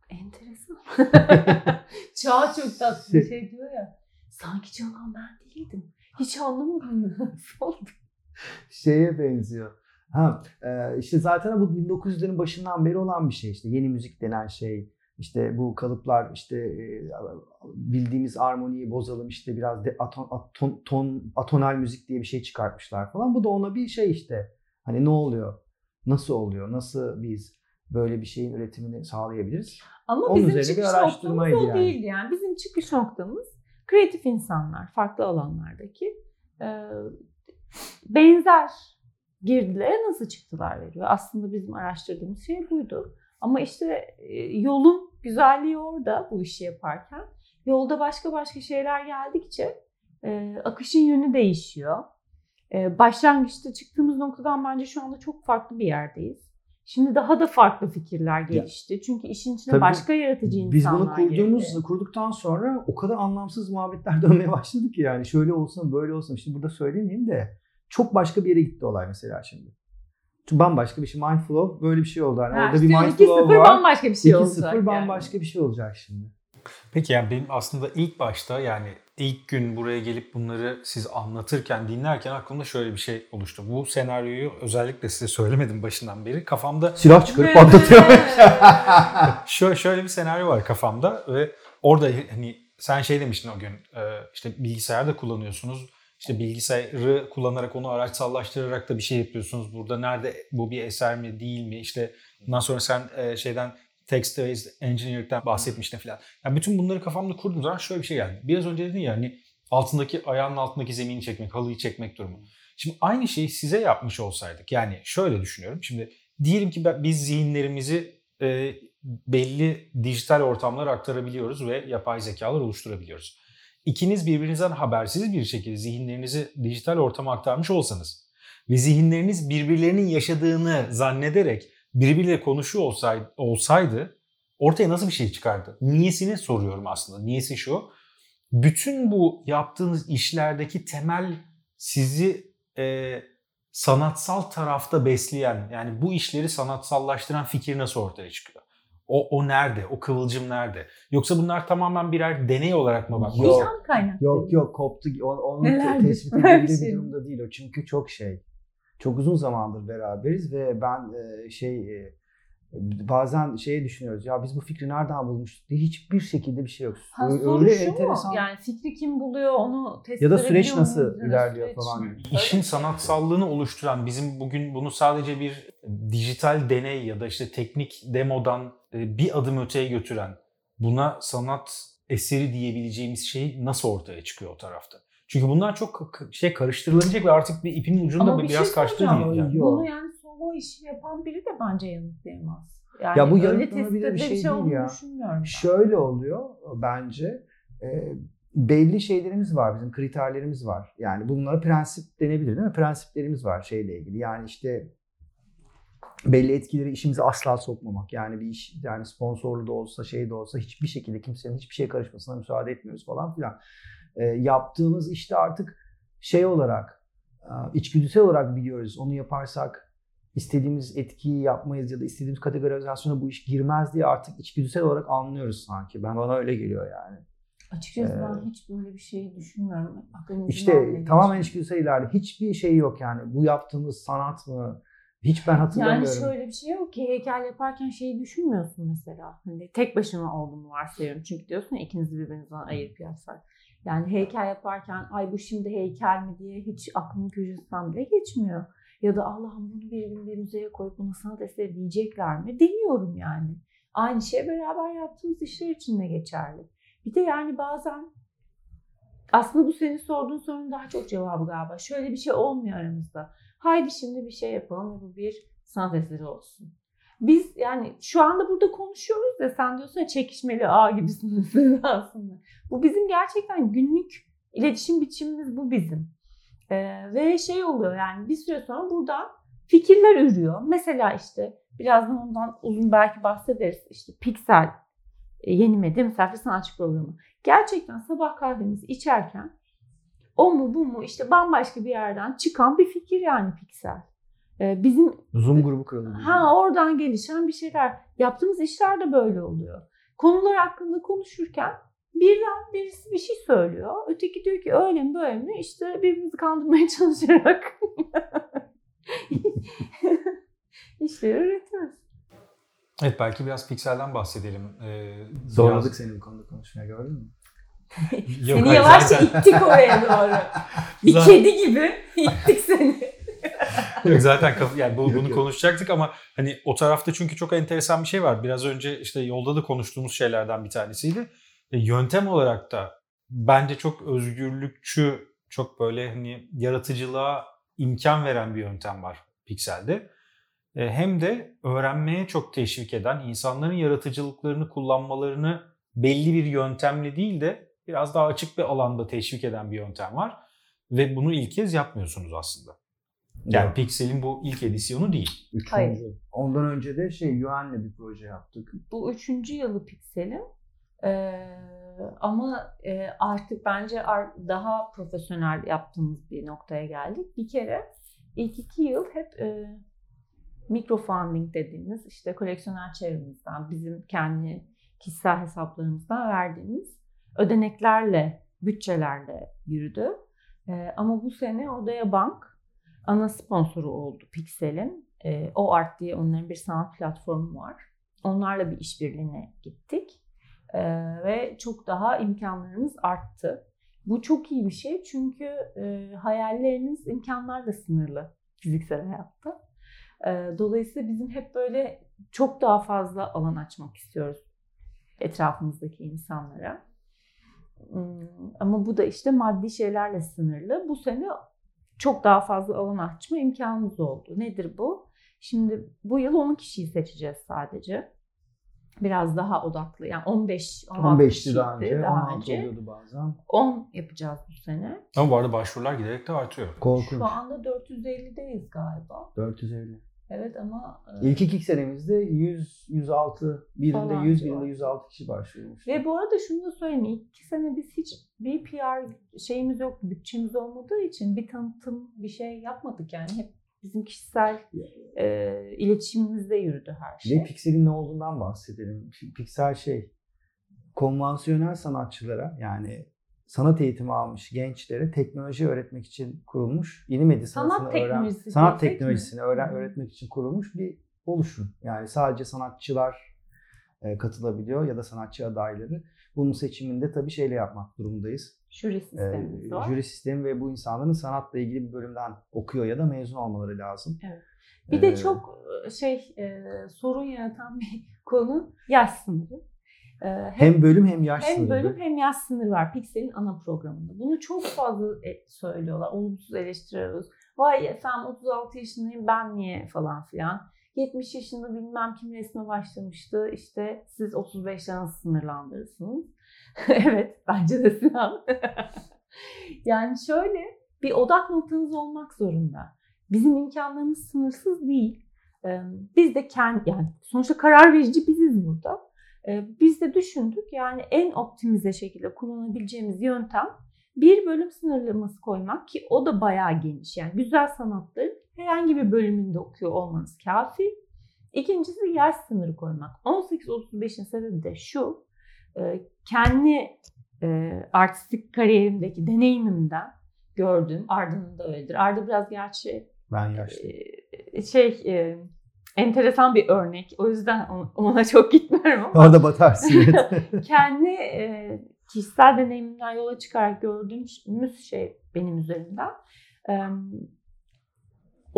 Enteresan. Çağ çok tatlı bir şey diyor ya. Sanki çalan ben değildim. Hiç anlamadım nasıl oldu. şeye benziyor. Ha, e, işte zaten bu 1900'lerin başından beri olan bir şey işte yeni müzik denen şey. İşte bu kalıplar işte e, bildiğimiz armoniyi bozalım işte biraz de aton, aton, ton, atonal müzik diye bir şey çıkartmışlar falan. Bu da ona bir şey işte. Hani ne oluyor? Nasıl oluyor? Nasıl biz böyle bir şeyin üretimini sağlayabiliriz? Ama Onun bizim üzerine bir çıkış noktamız o yani. değildi yani. Bizim çıkış noktamız kreatif insanlar, farklı alanlardaki e, benzer girdilere nasıl çıktılar veriyor. Aslında bizim araştırdığımız şey buydu. Ama işte e, yolun güzelliği orada bu işi yaparken. Yolda başka başka şeyler geldikçe e, akışın yönü değişiyor. E, başlangıçta çıktığımız noktadan bence şu anda çok farklı bir yerdeyiz. Şimdi daha da farklı fikirler gelişti. Çünkü işin içine Tabii başka yaratıcı insanlar Biz bunu kurduğumuz, girdi. kurduktan sonra o kadar anlamsız muhabbetler dönmeye başladı ki yani şöyle olsun böyle olsun. Şimdi burada söylemeyeyim de çok başka bir yere gitti olay mesela şimdi. Bambaşka bir şey. Mindflow böyle bir şey oldu. Yani Ha, orada bir işte Mindflow 2-0 var. bambaşka bir şey 2-0 olacak. yani. bambaşka bir şey olacak şimdi. Peki yani benim aslında ilk başta yani ilk gün buraya gelip bunları siz anlatırken, dinlerken aklımda şöyle bir şey oluştu. Bu senaryoyu özellikle size söylemedim başından beri. Kafamda Silah çıkarıp patlatıyor. şöyle, şöyle bir senaryo var kafamda ve orada hani sen şey demiştin o gün e, işte bilgisayarda kullanıyorsunuz. İşte bilgisayarı kullanarak onu araçsallaştırarak da bir şey yapıyorsunuz. Burada nerede bu bir eser mi değil mi? İşte bundan sonra sen e, şeyden text-based engineering'den bahsetmiştin falan. Yani bütün bunları kafamda kurduğum zaman şöyle bir şey geldi. Biraz önce dedin ya hani altındaki ayağının altındaki zemini çekmek, halıyı çekmek durumu. Şimdi aynı şeyi size yapmış olsaydık yani şöyle düşünüyorum. Şimdi diyelim ki biz zihinlerimizi e, belli dijital ortamlara aktarabiliyoruz ve yapay zekalar oluşturabiliyoruz. İkiniz birbirinizden habersiz bir şekilde zihinlerinizi dijital ortama aktarmış olsanız ve zihinleriniz birbirlerinin yaşadığını zannederek birbiriyle konuşuyor olsaydı, olsaydı ortaya nasıl bir şey çıkardı? Niyesini soruyorum aslında. Niyesi şu. Bütün bu yaptığınız işlerdeki temel sizi e, sanatsal tarafta besleyen yani bu işleri sanatsallaştıran fikir nasıl ortaya çıkıyor? O, o nerede? O kıvılcım nerede? Yoksa bunlar tamamen birer deney olarak mı bakıyor? Yok. Kaynaklı. Yok yok koptu. O- Onu Neler te- tespit böyle bir şey durumda değil o. Çünkü çok şey. Çok uzun zamandır beraberiz ve ben e, şey e, bazen şeyi düşünüyoruz. Ya biz bu fikri nereden bulmuştuk diye hiçbir şekilde bir şey yok. Ha, Öyle soru şu enteresan. mu? Yani fikri kim buluyor onu tespit Ya da süreç nasıl da ilerliyor süreç falan mi? İşin sanatsallığını oluşturan bizim bugün bunu sadece bir dijital deney ya da işte teknik demodan e, bir adım öteye götüren buna sanat eseri diyebileceğimiz şey nasıl ortaya çıkıyor o tarafta? Çünkü bunlar çok şey karıştırılacak ve artık bir ipin ucunda Ama bir biraz şey kaçtı soracağım. değil. Yani. Bunu yani solo işi yapan biri de bence yanıtlayamaz. Yani Ya bu yanıtlanabilir bir şey edilebilir değil olduğunu ya. ben. Şöyle oluyor bence. e, belli şeylerimiz var, bizim kriterlerimiz var. Yani bunlara prensip denebilir değil mi? Prensiplerimiz var şeyle ilgili. Yani işte belli etkileri işimize asla sokmamak. Yani bir iş yani sponsorlu da olsa şey de olsa hiçbir şekilde kimsenin hiçbir şeye karışmasına müsaade etmiyoruz falan filan. E, yaptığımız işte artık şey olarak e, içgüdüsel olarak biliyoruz. Onu yaparsak istediğimiz etkiyi yapmayız ya da istediğimiz kategorizasyona bu iş girmez diye artık içgüdüsel olarak anlıyoruz sanki. Ben bana öyle geliyor yani. Açıkçası Ee, ben hiç böyle bir şey düşünmüyorum. Aklımın İşte tamamen içgüdüsel ileride. Hiçbir şey yok yani. Bu yaptığımız sanat mı? Hiç ben Yani hatırlamıyorum. şöyle bir şey yok ki heykel yaparken şeyi düşünmüyorsun mesela. Hani tek başına olduğunu varsayıyorum. Çünkü diyorsun ya ikinizi birbirinizden ayırıp yapsak. Yani heykel yaparken ay bu şimdi heykel mi diye hiç aklımın köşesinden bile geçmiyor. Ya da Allah'ım bunu bir bir müzeye koyup buna sanat eseri diyecekler mi? Demiyorum yani. Aynı şey beraber yaptığımız işler için de geçerli. Bir de yani bazen aslında bu senin sorduğun sorunun daha çok cevabı galiba. Şöyle bir şey olmuyor aramızda. Haydi şimdi bir şey yapalım ve bu bir sanat eseri olsun. Biz yani şu anda burada konuşuyoruz da sen diyorsun ya çekişmeli ağ gibisiniz aslında. Bu bizim gerçekten günlük iletişim biçimimiz bu bizim. Ee, ve şey oluyor yani bir süre sonra buradan fikirler ürüyor. Mesela işte birazdan ondan uzun belki bahsederiz. İşte Pixel e, yeni medya misafir sanatçı programı. Gerçekten sabah kahvemizi içerken o mu bu mu işte bambaşka bir yerden çıkan bir fikir yani Pixel. Ee, bizim Zoom grubu kuruldu. ha oradan gelişen bir şeyler. Yaptığımız işler de böyle oluyor. Konular hakkında konuşurken birden birisi bir şey söylüyor. Öteki diyor ki öyle mi böyle mi? İşte birbirimizi kandırmaya çalışarak işleri üretiyoruz. Evet belki biraz pikselden bahsedelim. Ee, Zorladık biraz- seni bu konuda konuşmaya gördün mü? Yok, seni hayır, yavaşça zaten- ittik oraya doğru. Bir Zaten- kedi gibi ittik seni. Yok zaten kaf- yani bu, Yok, bunu yok. konuşacaktık ama hani o tarafta çünkü çok enteresan bir şey var. Biraz önce işte yolda da konuştuğumuz şeylerden bir tanesiydi. E, yöntem olarak da bence çok özgürlükçü, çok böyle hani yaratıcılığa imkan veren bir yöntem var Pixel'de. E, hem de öğrenmeye çok teşvik eden, insanların yaratıcılıklarını kullanmalarını belli bir yöntemle değil de biraz daha açık bir alanda teşvik eden bir yöntem var. Ve bunu ilk kez yapmıyorsunuz aslında. Yani. Pixel'in bu ilk edisyonu değil. Üçüncü. Hayır. Ondan önce de şey Yuan'le bir proje yaptık. Bu üçüncü yılı Pixel'in. Ee, ama e, artık bence daha profesyonel yaptığımız bir noktaya geldik. Bir kere ilk iki yıl hep e, microfunding dediğimiz işte koleksiyoner çevremizden, bizim kendi kişisel hesaplarımızdan verdiğimiz ödeneklerle, bütçelerle yürüdü. Ee, ama bu sene Odaya Bank ana sponsoru oldu Pixel'in. Ee, o Art diye onların bir sanat platformu var. Onlarla bir işbirliğine gittik. Ee, ve çok daha imkanlarımız arttı. Bu çok iyi bir şey çünkü e, hayalleriniz imkanlarla sınırlı fiziksel hayatta. Ee, dolayısıyla bizim hep böyle çok daha fazla alan açmak istiyoruz etrafımızdaki insanlara. Hmm, Ama bu da işte maddi şeylerle sınırlı. Bu sene çok daha fazla alan açma imkanımız oldu. Nedir bu? Şimdi bu yıl 10 kişiyi seçeceğiz sadece. Biraz daha odaklı. Yani 15 16 15'ti daha önce, daha 16 önce. oluyordu bazen. 10 yapacağız bu sene. Ama bu arada başvurular giderek de artıyor. Korkunç. Şu anda 450'deyiz galiba. 450. Evet ama e, İlk iki senemizde 100, 106, birinde Falan 100, civarı. birinde 106 kişi başvurmuş. ve bu arada şunu da söyleyeyim. İlk iki sene biz hiç bir PR şeyimiz yoktu. Bütçemiz olmadığı için bir tanıtım bir şey yapmadık yani. Hep bizim kişisel e, iletişimimizde yürüdü her şey. Ve Pixel'in ne olduğundan bahsedelim. Pixel şey, konvansiyonel sanatçılara yani sanat eğitimi almış gençlere teknoloji öğretmek için kurulmuş, yeni medya Sanat öğren, sanat teknolojisini öğren, öğretmek için kurulmuş bir oluşum. Yani sadece sanatçılar katılabiliyor ya da sanatçı adayları. Bunun seçiminde tabii şeyle yapmak durumundayız. Jüri Ee, sistemimiz var. jüri sistemi ve bu insanların sanatla ilgili bir bölümden okuyor ya da mezun olmaları lazım. Bir Ee, de çok e, şey e, sorun yaratan bir konu yaş sınırı. E, hem, hem bölüm hem yaş hem sınırı. bölüm hem yaş sınırı var Pixel'in ana programında. Bunu çok fazla e, söylüyorlar. Olumsuz eleştiriyoruz. Vay efendim 36 yaşındayım ben niye falan filan. 70 yaşında bilmem kim resme başlamıştı. İşte siz 35'ten nasıl sınırlandırırsınız? evet bence de Sinan. yani şöyle bir odak noktanız olmak zorunda. Bizim imkanlarımız sınırsız değil. Ee, Biz de kendi yani sonuçta karar verici biziz burada. Ee, Biz de düşündük yani en optimize şekilde kullanabileceğimiz yöntem bir bölüm sınırlaması koymak ki o da bayağı geniş. Yani güzel sanatların herhangi bir bölümünde okuyor olmanız kafi. İkincisi yaş sınırı koymak. 18-35'in sebebi de şu. e, Kendi e, artistik kariyerimdeki deneyimimden gördüğüm, Arda'nın da öyledir. Arda biraz gerçi Ben yaşlı. e, şey enteresan bir örnek. O yüzden ona- ona çok gitmiyorum ama Orada batarsın. evet. kendi e, kişisel deneyimimden yola çıkarak gördüğümüz şey benim üzerimden. E,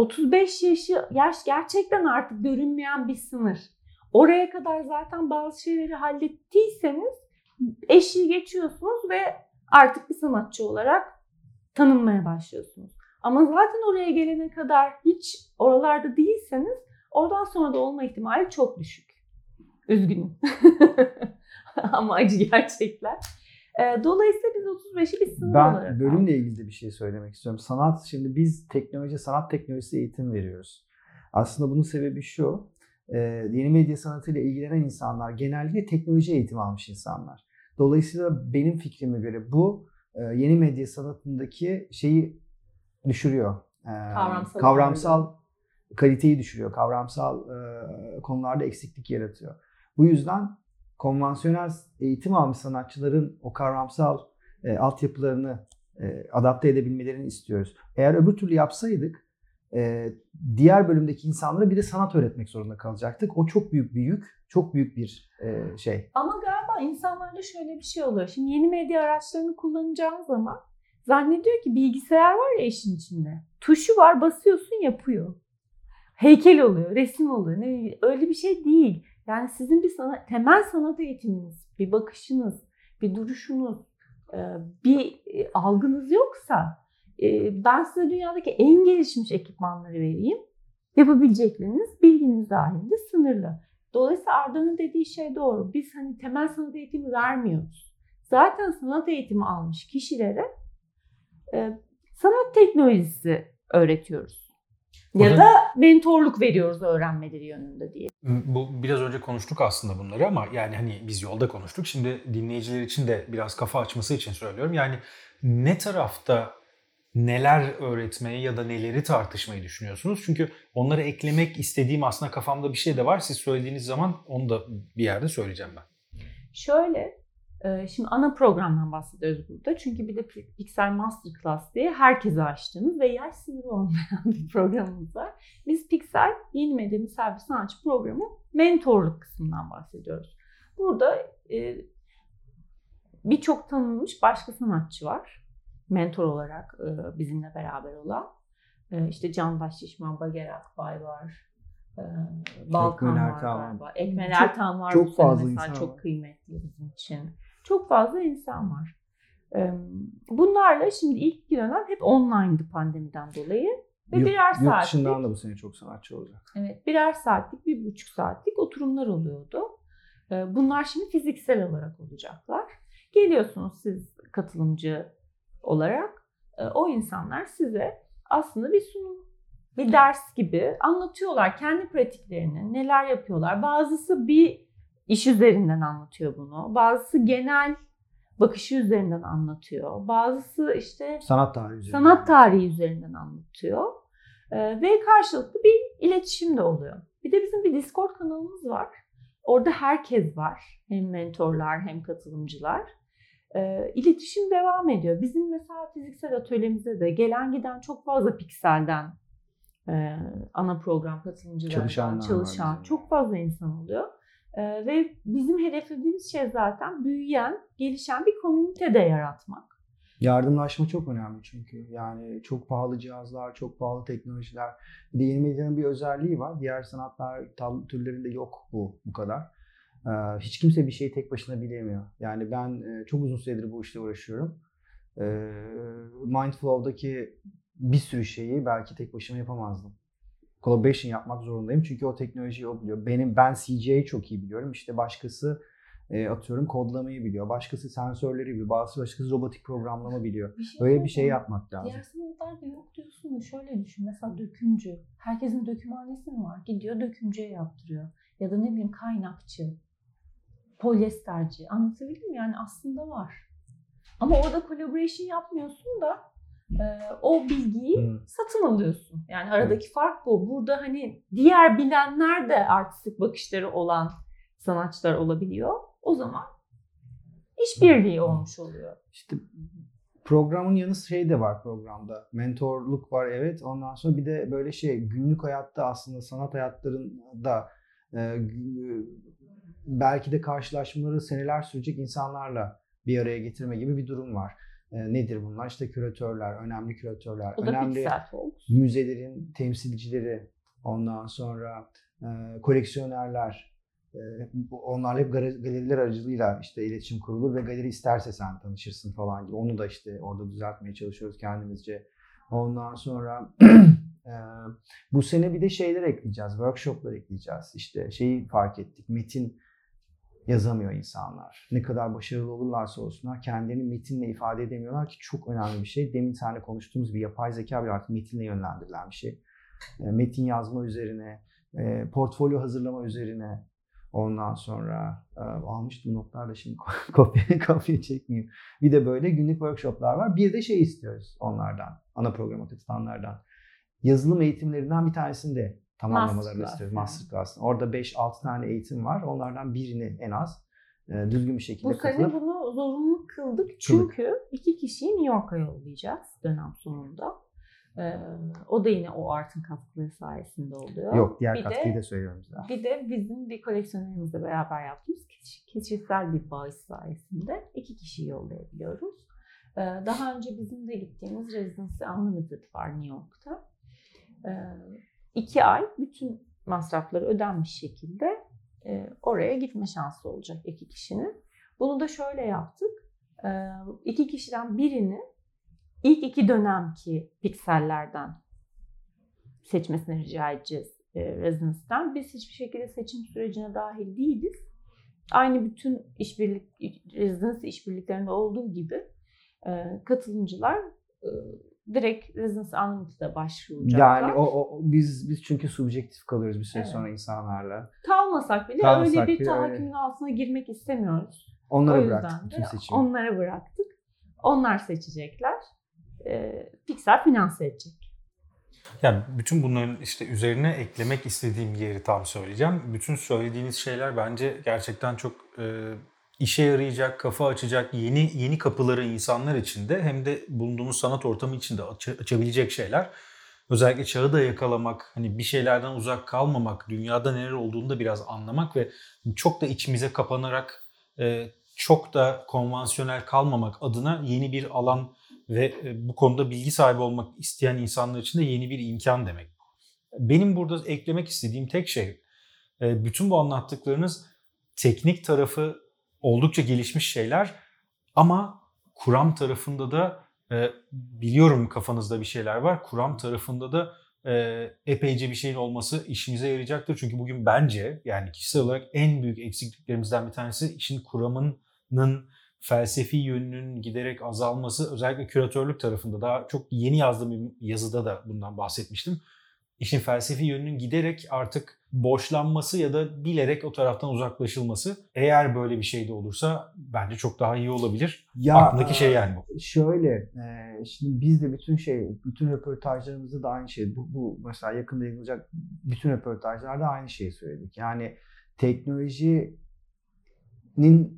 35 yaşı yaş gerçekten artık görünmeyen bir sınır. Oraya kadar zaten bazı şeyleri hallettiyseniz eşiği geçiyorsunuz ve artık bir sanatçı olarak tanınmaya başlıyorsunuz. Ama zaten oraya gelene kadar hiç oralarda değilseniz oradan sonra da olma ihtimali çok düşük. Üzgünüm. Ama acı gerçekler. Dolayısıyla biz 35'i bir sınır olarak ben bölümle ilgili de bir şey söylemek istiyorum. Sanat, şimdi biz teknoloji, sanat teknolojisi eğitim veriyoruz. Aslında bunun sebebi şu. Yeni medya sanatıyla ilgilenen insanlar genellikle teknoloji eğitimi almış insanlar. Dolayısıyla benim fikrime göre bu yeni medya sanatındaki şeyi düşürüyor. Kavramsal kavramsal kaliteyi düşürüyor. Kavramsal konularda eksiklik yaratıyor. Bu yüzden konvansiyonel eğitim almış sanatçıların o kavramsal e, altyapılarını e, adapte edebilmelerini istiyoruz. Eğer öbür türlü yapsaydık e, diğer bölümdeki insanlara bir de sanat öğretmek zorunda kalacaktık. O çok büyük bir yük, çok büyük bir e, şey. Ama galiba insanlarda şöyle bir şey oluyor. Şimdi yeni medya araçlarını kullanacağın zaman zannediyor ki bilgisayar var ya işin içinde. Tuşu var basıyorsun yapıyor. Heykel oluyor, resim oluyor. Ne, öyle bir şey değil. Yani sizin bir sanat, temel sanat eğitiminiz, bir bakışınız, bir duruşunuz, e, bir e, algınız yoksa e, ben size dünyadaki en gelişmiş ekipmanları vereyim. Yapabilecekleriniz bilginiz dahilinde sınırlı. Dolayısıyla Arda'nın dediği şey doğru. Biz hani temel sanat eğitimi vermiyoruz. Zaten sanat eğitimi almış kişilere sanat teknolojisi öğretiyoruz. Ya Burada- da mentorluk veriyoruz öğrenmeleri yönünde diye. Bu biraz önce konuştuk aslında bunları ama yani hani biz yolda konuştuk. Şimdi dinleyiciler için de biraz kafa açması için söylüyorum. Yani ne tarafta neler öğretmeyi ya da neleri tartışmayı düşünüyorsunuz? Çünkü onları eklemek istediğim aslında kafamda bir şey de var. Siz söylediğiniz zaman onu da bir yerde söyleyeceğim ben. Şöyle, şimdi ana programdan bahsediyoruz burada. Çünkü bir de Pixel Masterclass diye herkese açtığımız ve yaş sınırı olmayan bir programımız var. Biz Pixel Yeni Medya Misafir Sanatçı Programı mentorluk kısmından bahsediyoruz. Burada e, birçok tanınmış başka sanatçı var. Mentor olarak e, bizimle beraber olan. E, işte Candaş Şişman, Bager Akbay var. Balkan Ekmel var Ertan var. galiba. Ekmel Çok- Ertan var. çok fazla mesela insan çok var. kıymetli bizim için. Çok fazla insan var. Bunlarla şimdi ilk dönem hep online'dı pandemiden dolayı. Ve Yurt, birer yurt saatlik, dışından da bu sene çok sanatçı olacak. evet, birer saatlik, bir buçuk saatlik oturumlar oluyordu. Bunlar şimdi fiziksel olarak olacaklar. Geliyorsunuz siz katılımcı olarak. O insanlar size aslında bir sunum, bir ders gibi anlatıyorlar kendi pratiklerini, neler yapıyorlar. Bazısı bir iş üzerinden anlatıyor bunu. Bazısı genel bakışı üzerinden anlatıyor. Bazısı işte sanat tarihi üzerinden. sanat tarihi üzerinden anlatıyor. Ee, ve karşılıklı bir iletişim de oluyor. Bir de bizim bir Discord kanalımız var. Orada herkes var. Hem mentorlar hem katılımcılar. Ee, iletişim devam ediyor. Bizim mesela fiziksel atölyemize de gelen giden çok fazla pikselden e, ana program katılımcılarından çalışan bizim. çok fazla insan oluyor. Ee, ve bizim hedeflediğimiz şey zaten büyüyen, gelişen bir komünite de yaratmak. Yardımlaşma çok önemli çünkü. Yani çok pahalı cihazlar, çok pahalı teknolojiler. Bir de yeni medyanın bir özelliği var. Diğer sanatlar türlerinde yok bu bu kadar. Ee, hiç kimse bir şeyi tek başına bilemiyor. Yani ben e, çok uzun süredir bu işle uğraşıyorum. Ee, Mindflow'daki bir sürü şeyi belki tek başıma yapamazdım. Collaboration yapmak zorundayım çünkü o teknolojiyi o biliyor. Benim ben CGI'yi çok iyi biliyorum. İşte başkası e, atıyorum kodlamayı biliyor. Başkası sensörleri biliyor. Bazısı başkası robotik programlama biliyor. Böyle bir şey yapmak lazım. Diğer sanatlarda yok diyorsun da şöyle düşün. Mesela dökümcü. Herkesin dökümhanesi mi var? Gidiyor dökümcüye yaptırıyor. Ya da ne bileyim kaynakçı. Polyesterci. Anlatabildim mi? Yani aslında var. Ama orada collaboration yapmıyorsun da o bilgiyi Hı. satın alıyorsun. Yani aradaki fark bu. Burada hani diğer bilenler de artistik bakışları olan sanatçılar olabiliyor. O zaman işbirliği olmuş oluyor. İşte programın yanı şey de var programda. Mentorluk var evet. Ondan sonra bir de böyle şey günlük hayatta aslında sanat hayatlarında e, belki de karşılaşmaları seneler sürecek insanlarla bir araya getirme gibi bir durum var. E, nedir bunlar? İşte küratörler, önemli küratörler, da önemli müzelerin temsilcileri, ondan sonra e, koleksiyonerler, e, bu- onlarla hep gal- galeriler aracılığıyla işte iletişim kurulur ve galeri isterse sen tanışırsın falan gibi. Onu da işte orada düzeltmeye çalışıyoruz kendimizce. Ondan sonra e, bu sene bir de şeyler ekleyeceğiz, workshoplar ekleyeceğiz. İşte şeyi fark ettik, metin yazamıyor insanlar. Ne kadar başarılı olurlarsa olsunlar kendilerini metinle ifade edemiyorlar ki çok önemli bir şey. Demin seninle konuştuğumuz bir yapay zeka bile artık metinle yönlendirilen bir şey. E, metin yazma üzerine, e, portfolyo hazırlama üzerine ondan sonra e, almıştım notlarla şimdi kopya, kopya çekmeyeyim. Bir de böyle günlük workshoplar var. Bir de şey istiyoruz onlardan, ana programa katılanlardan. Yazılım eğitimlerinden bir tanesini de tamamlamalarını Masterclass istiyoruz. Masterclass. Orada 5-6 tane eğitim var. Onlardan birini en az e, düzgün bir şekilde Bu sene katılıp bunu zorunlu kıldık çünkü iki kişiyi New York'a yollayacağız dönem sonunda. Ee, o da yine o artın katkıları sayesinde oluyor. Yok diğer bir katkıyı de, da söylüyorum size. Bir de bizim bir koleksiyonerimizle beraber yaptığımız kişi- kişisel bir bağış sayesinde iki kişiyi yollayabiliyoruz. Ee, daha önce bizim de gittiğimiz Residency Unlimited var New York'ta. Ee, iki ay bütün masrafları ödenmiş şekilde e, oraya gitme şansı olacak iki kişinin. Bunu da şöyle yaptık. Ee, iki kişiden birini ilk iki dönemki piksellerden seçmesini rica edeceğiz e, Residence'den. Biz hiçbir şekilde seçim sürecine dahil değiliz. Aynı bütün işbirlik Residence işbirliklerinde olduğu gibi e, katılımcılar e, direkt Residence Unlimited'a başvuracaklar. Yani o, o biz biz çünkü subjektif kalıyoruz bir süre Evet. sonra insanlarla. Kalmasak bile Kalmasak öyle bir bile öyle. tahakkümün altına girmek istemiyoruz. Onlara o bıraktık bütün seçimi. onlara bıraktık. Onlar seçecekler. E, Pixel finanse edecek. Yani bütün bunların işte üzerine eklemek istediğim yeri tam söyleyeceğim. Bütün söylediğiniz şeyler bence gerçekten çok e, işe yarayacak, kafa açacak, yeni yeni kapıları insanlar için de hem de bulunduğumuz sanat ortamı için de aç- açabilecek şeyler. Özellikle çağı da yakalamak, hani bir şeylerden uzak kalmamak, dünyada neler olduğunu da biraz anlamak ve çok da içimize kapanarak e, çok da konvansiyonel kalmamak adına yeni bir alan ve e, bu konuda bilgi sahibi olmak isteyen insanlar için de yeni bir imkan demek. Benim burada eklemek istediğim tek şey, e, bütün bu anlattıklarınız teknik tarafı oldukça gelişmiş şeyler ama kuram tarafında da e, biliyorum kafanızda bir şeyler var. Kuram tarafında da e, epeyce bir şeyin olması işimize yarayacaktır. Çünkü bugün bence yani kişisel olarak en büyük eksikliklerimizden bir tanesi işin kuramının felsefi yönünün giderek azalması özellikle küratörlük tarafında daha çok yeni yazdığım bir yazıda da bundan bahsetmiştim. İşin felsefi yönünün giderek artık boşlanması ya da bilerek o taraftan uzaklaşılması. Eğer böyle bir şey de olursa bence çok daha iyi olabilir. Ya, Aklımdaki şey yani bu. Şöyle, e, şimdi biz de bütün şey, bütün röportajlarımızda da aynı şey. Bu, bu mesela yakında yayınlanacak bütün röportajlarda aynı şeyi söyledik. Yani teknolojinin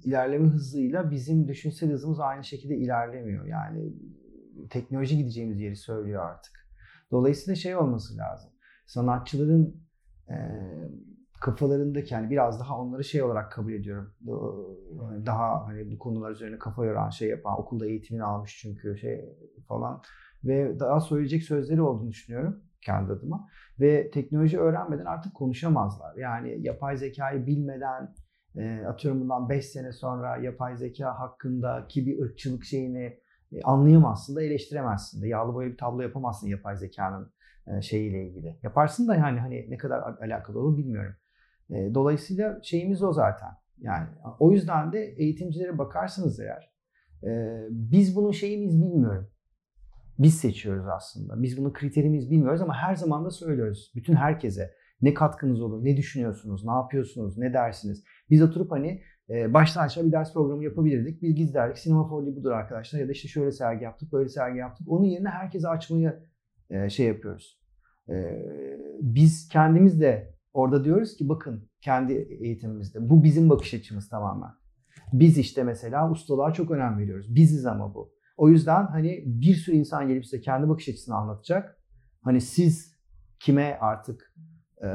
ilerleme hızıyla bizim düşünsel hızımız aynı şekilde ilerlemiyor. Yani teknoloji gideceğimiz yeri söylüyor artık. Dolayısıyla şey olması lazım. Sanatçıların e, kafalarındaki yani biraz daha onları şey olarak kabul ediyorum. Daha hani bu konular üzerine kafa yoran şey yapan, okulda eğitimini almış çünkü şey falan ve daha söyleyecek sözleri olduğunu düşünüyorum kendi adıma. Ve teknoloji öğrenmeden artık konuşamazlar. Yani yapay zekayı bilmeden e, atıyorum bundan 5 sene sonra yapay zeka hakkındaki bir ırkçılık şeyini e, anlayamazsın da eleştiremezsin de. Yağlı boya bir tablo yapamazsın yapay zekanın şeyiyle ilgili. Yaparsın da yani hani ne kadar alakalı olur bilmiyorum. E, dolayısıyla şeyimiz o zaten. Yani o yüzden de eğitimcilere bakarsanız eğer e, biz bunun şeyimiz bilmiyorum. Biz seçiyoruz aslında. Biz bunun kriterimiz bilmiyoruz ama her zaman da söylüyoruz. Bütün herkese ne katkınız olur, ne düşünüyorsunuz, ne yapıyorsunuz, ne dersiniz. Biz oturup hani baştan aşağı bir ders programı yapabilirdik. Biz giz derdik sinema folyo budur arkadaşlar ya da işte şöyle sergi yaptık, böyle sergi yaptık. Onun yerine herkese açmayı şey yapıyoruz. Biz kendimiz de Orada diyoruz ki bakın kendi eğitimimizde bu bizim bakış açımız tamamen. Biz işte mesela ustalığa çok önem veriyoruz. Biziz ama bu. O yüzden hani bir sürü insan gelip size kendi bakış açısını anlatacak. Hani siz kime artık e,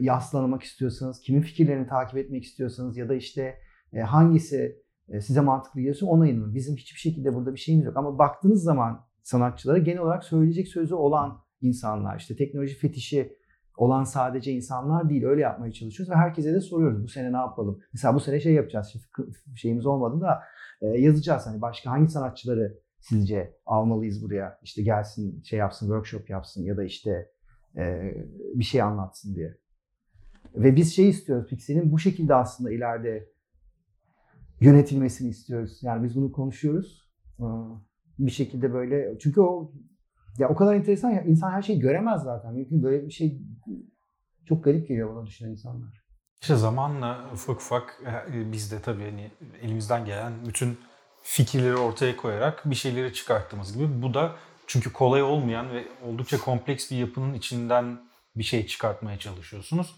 yaslanmak istiyorsanız, kimin fikirlerini takip etmek istiyorsanız ya da işte e, hangisi e, size mantıklı geliyorsa ona inanın. Bizim hiçbir şekilde burada bir şeyimiz yok. Ama baktığınız zaman sanatçılara genel olarak söyleyecek sözü olan insanlar, işte teknoloji fetişi olan sadece insanlar değil. Öyle yapmaya çalışıyoruz ve herkese de soruyoruz. Bu sene ne yapalım? Mesela bu sene şey yapacağız. Şeyimiz olmadı da e, yazacağız. Hani başka hangi sanatçıları sizce almalıyız buraya? İşte gelsin şey yapsın, workshop yapsın ya da işte e, bir şey anlatsın diye. Ve biz şey istiyoruz. Pixel'in bu şekilde aslında ileride yönetilmesini istiyoruz. Yani biz bunu konuşuyoruz. Bir şekilde böyle çünkü o ya o kadar enteresan ya insan her şeyi göremez zaten. Mümkün böyle bir şey çok garip geliyor bana düşünen insanlar. İşte zamanla ufak ufak e, biz de tabii hani elimizden gelen bütün fikirleri ortaya koyarak bir şeyleri çıkarttığımız gibi bu da çünkü kolay olmayan ve oldukça kompleks bir yapının içinden bir şey çıkartmaya çalışıyorsunuz.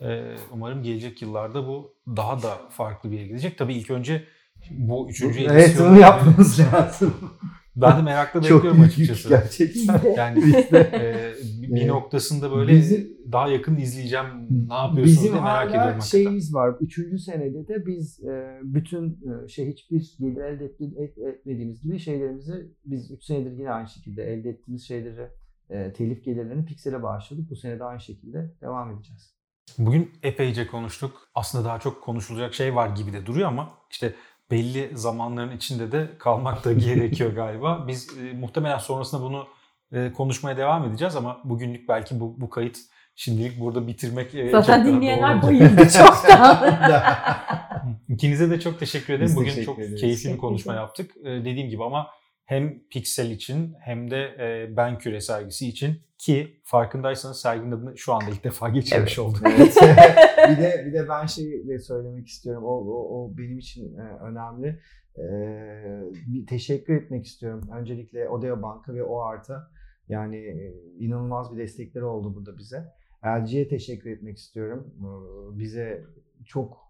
E, umarım gelecek yıllarda bu daha da farklı bir yere gidecek. Tabii ilk önce bu üçüncü edisyonu... Evet bunu yapmamız lazım. Ben de merakla bekliyorum Çok açıkçası. gerçekten. Yani e, bir noktasında böyle Bizim, daha yakın izleyeceğim ne yapıyorsunuz bizim diye merak ediyorum. Bizim şeyimiz var. Üçüncü senede de biz e, bütün e, şey hiçbir gelir elde etmediğimiz gibi şeylerimizi biz üç senedir yine aynı şekilde elde ettiğimiz şeyleri e, telif gelirlerini Pixel'e bağışladık. Bu sene de aynı şekilde devam edeceğiz. Bugün epeyce konuştuk. Aslında daha çok konuşulacak şey var gibi de duruyor ama işte belli zamanların içinde de kalmak da gerekiyor galiba. Biz e, muhtemelen sonrasında bunu e, konuşmaya devam edeceğiz ama bugünlük belki bu, bu kayıt şimdilik burada bitirmek e, Zaten dinleyenler bayıldı çoktan. İkinize de çok teşekkür ederim. Biz Bugün çok ederiz. keyifli bir konuşma yaptık. E, dediğim gibi ama hem Pixel için hem de e, Ben Küre sergisi için ki farkındaysanız serginin adını şu anda ilk defa geçirmiş evet. olduk. Evet. bir de bir de ben şey de söylemek istiyorum. O, o, o benim için e, önemli. E, bir teşekkür etmek istiyorum. Öncelikle Odeo Banka ve O Art'a yani e, inanılmaz bir destekleri oldu burada bize. LG'ye teşekkür etmek istiyorum. E, bize çok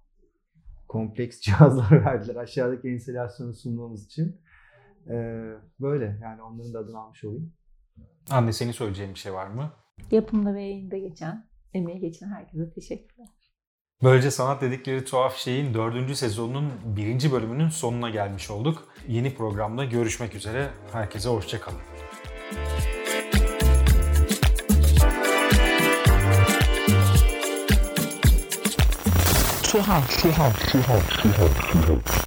kompleks cihazlar verdiler aşağıdaki enstalasyonu sunmamız için. Ee, böyle yani onların da adını almış olayım. Anne senin söyleyeceğin bir şey var mı? Yapımda ve yayında geçen, emeği geçen herkese teşekkürler. Böylece sanat dedikleri tuhaf şeyin dördüncü sezonunun birinci bölümünün sonuna gelmiş olduk. Yeni programda görüşmek üzere. Herkese hoşçakalın. Tuhaf, tuhaf, tuhaf, tuhaf, tuhaf.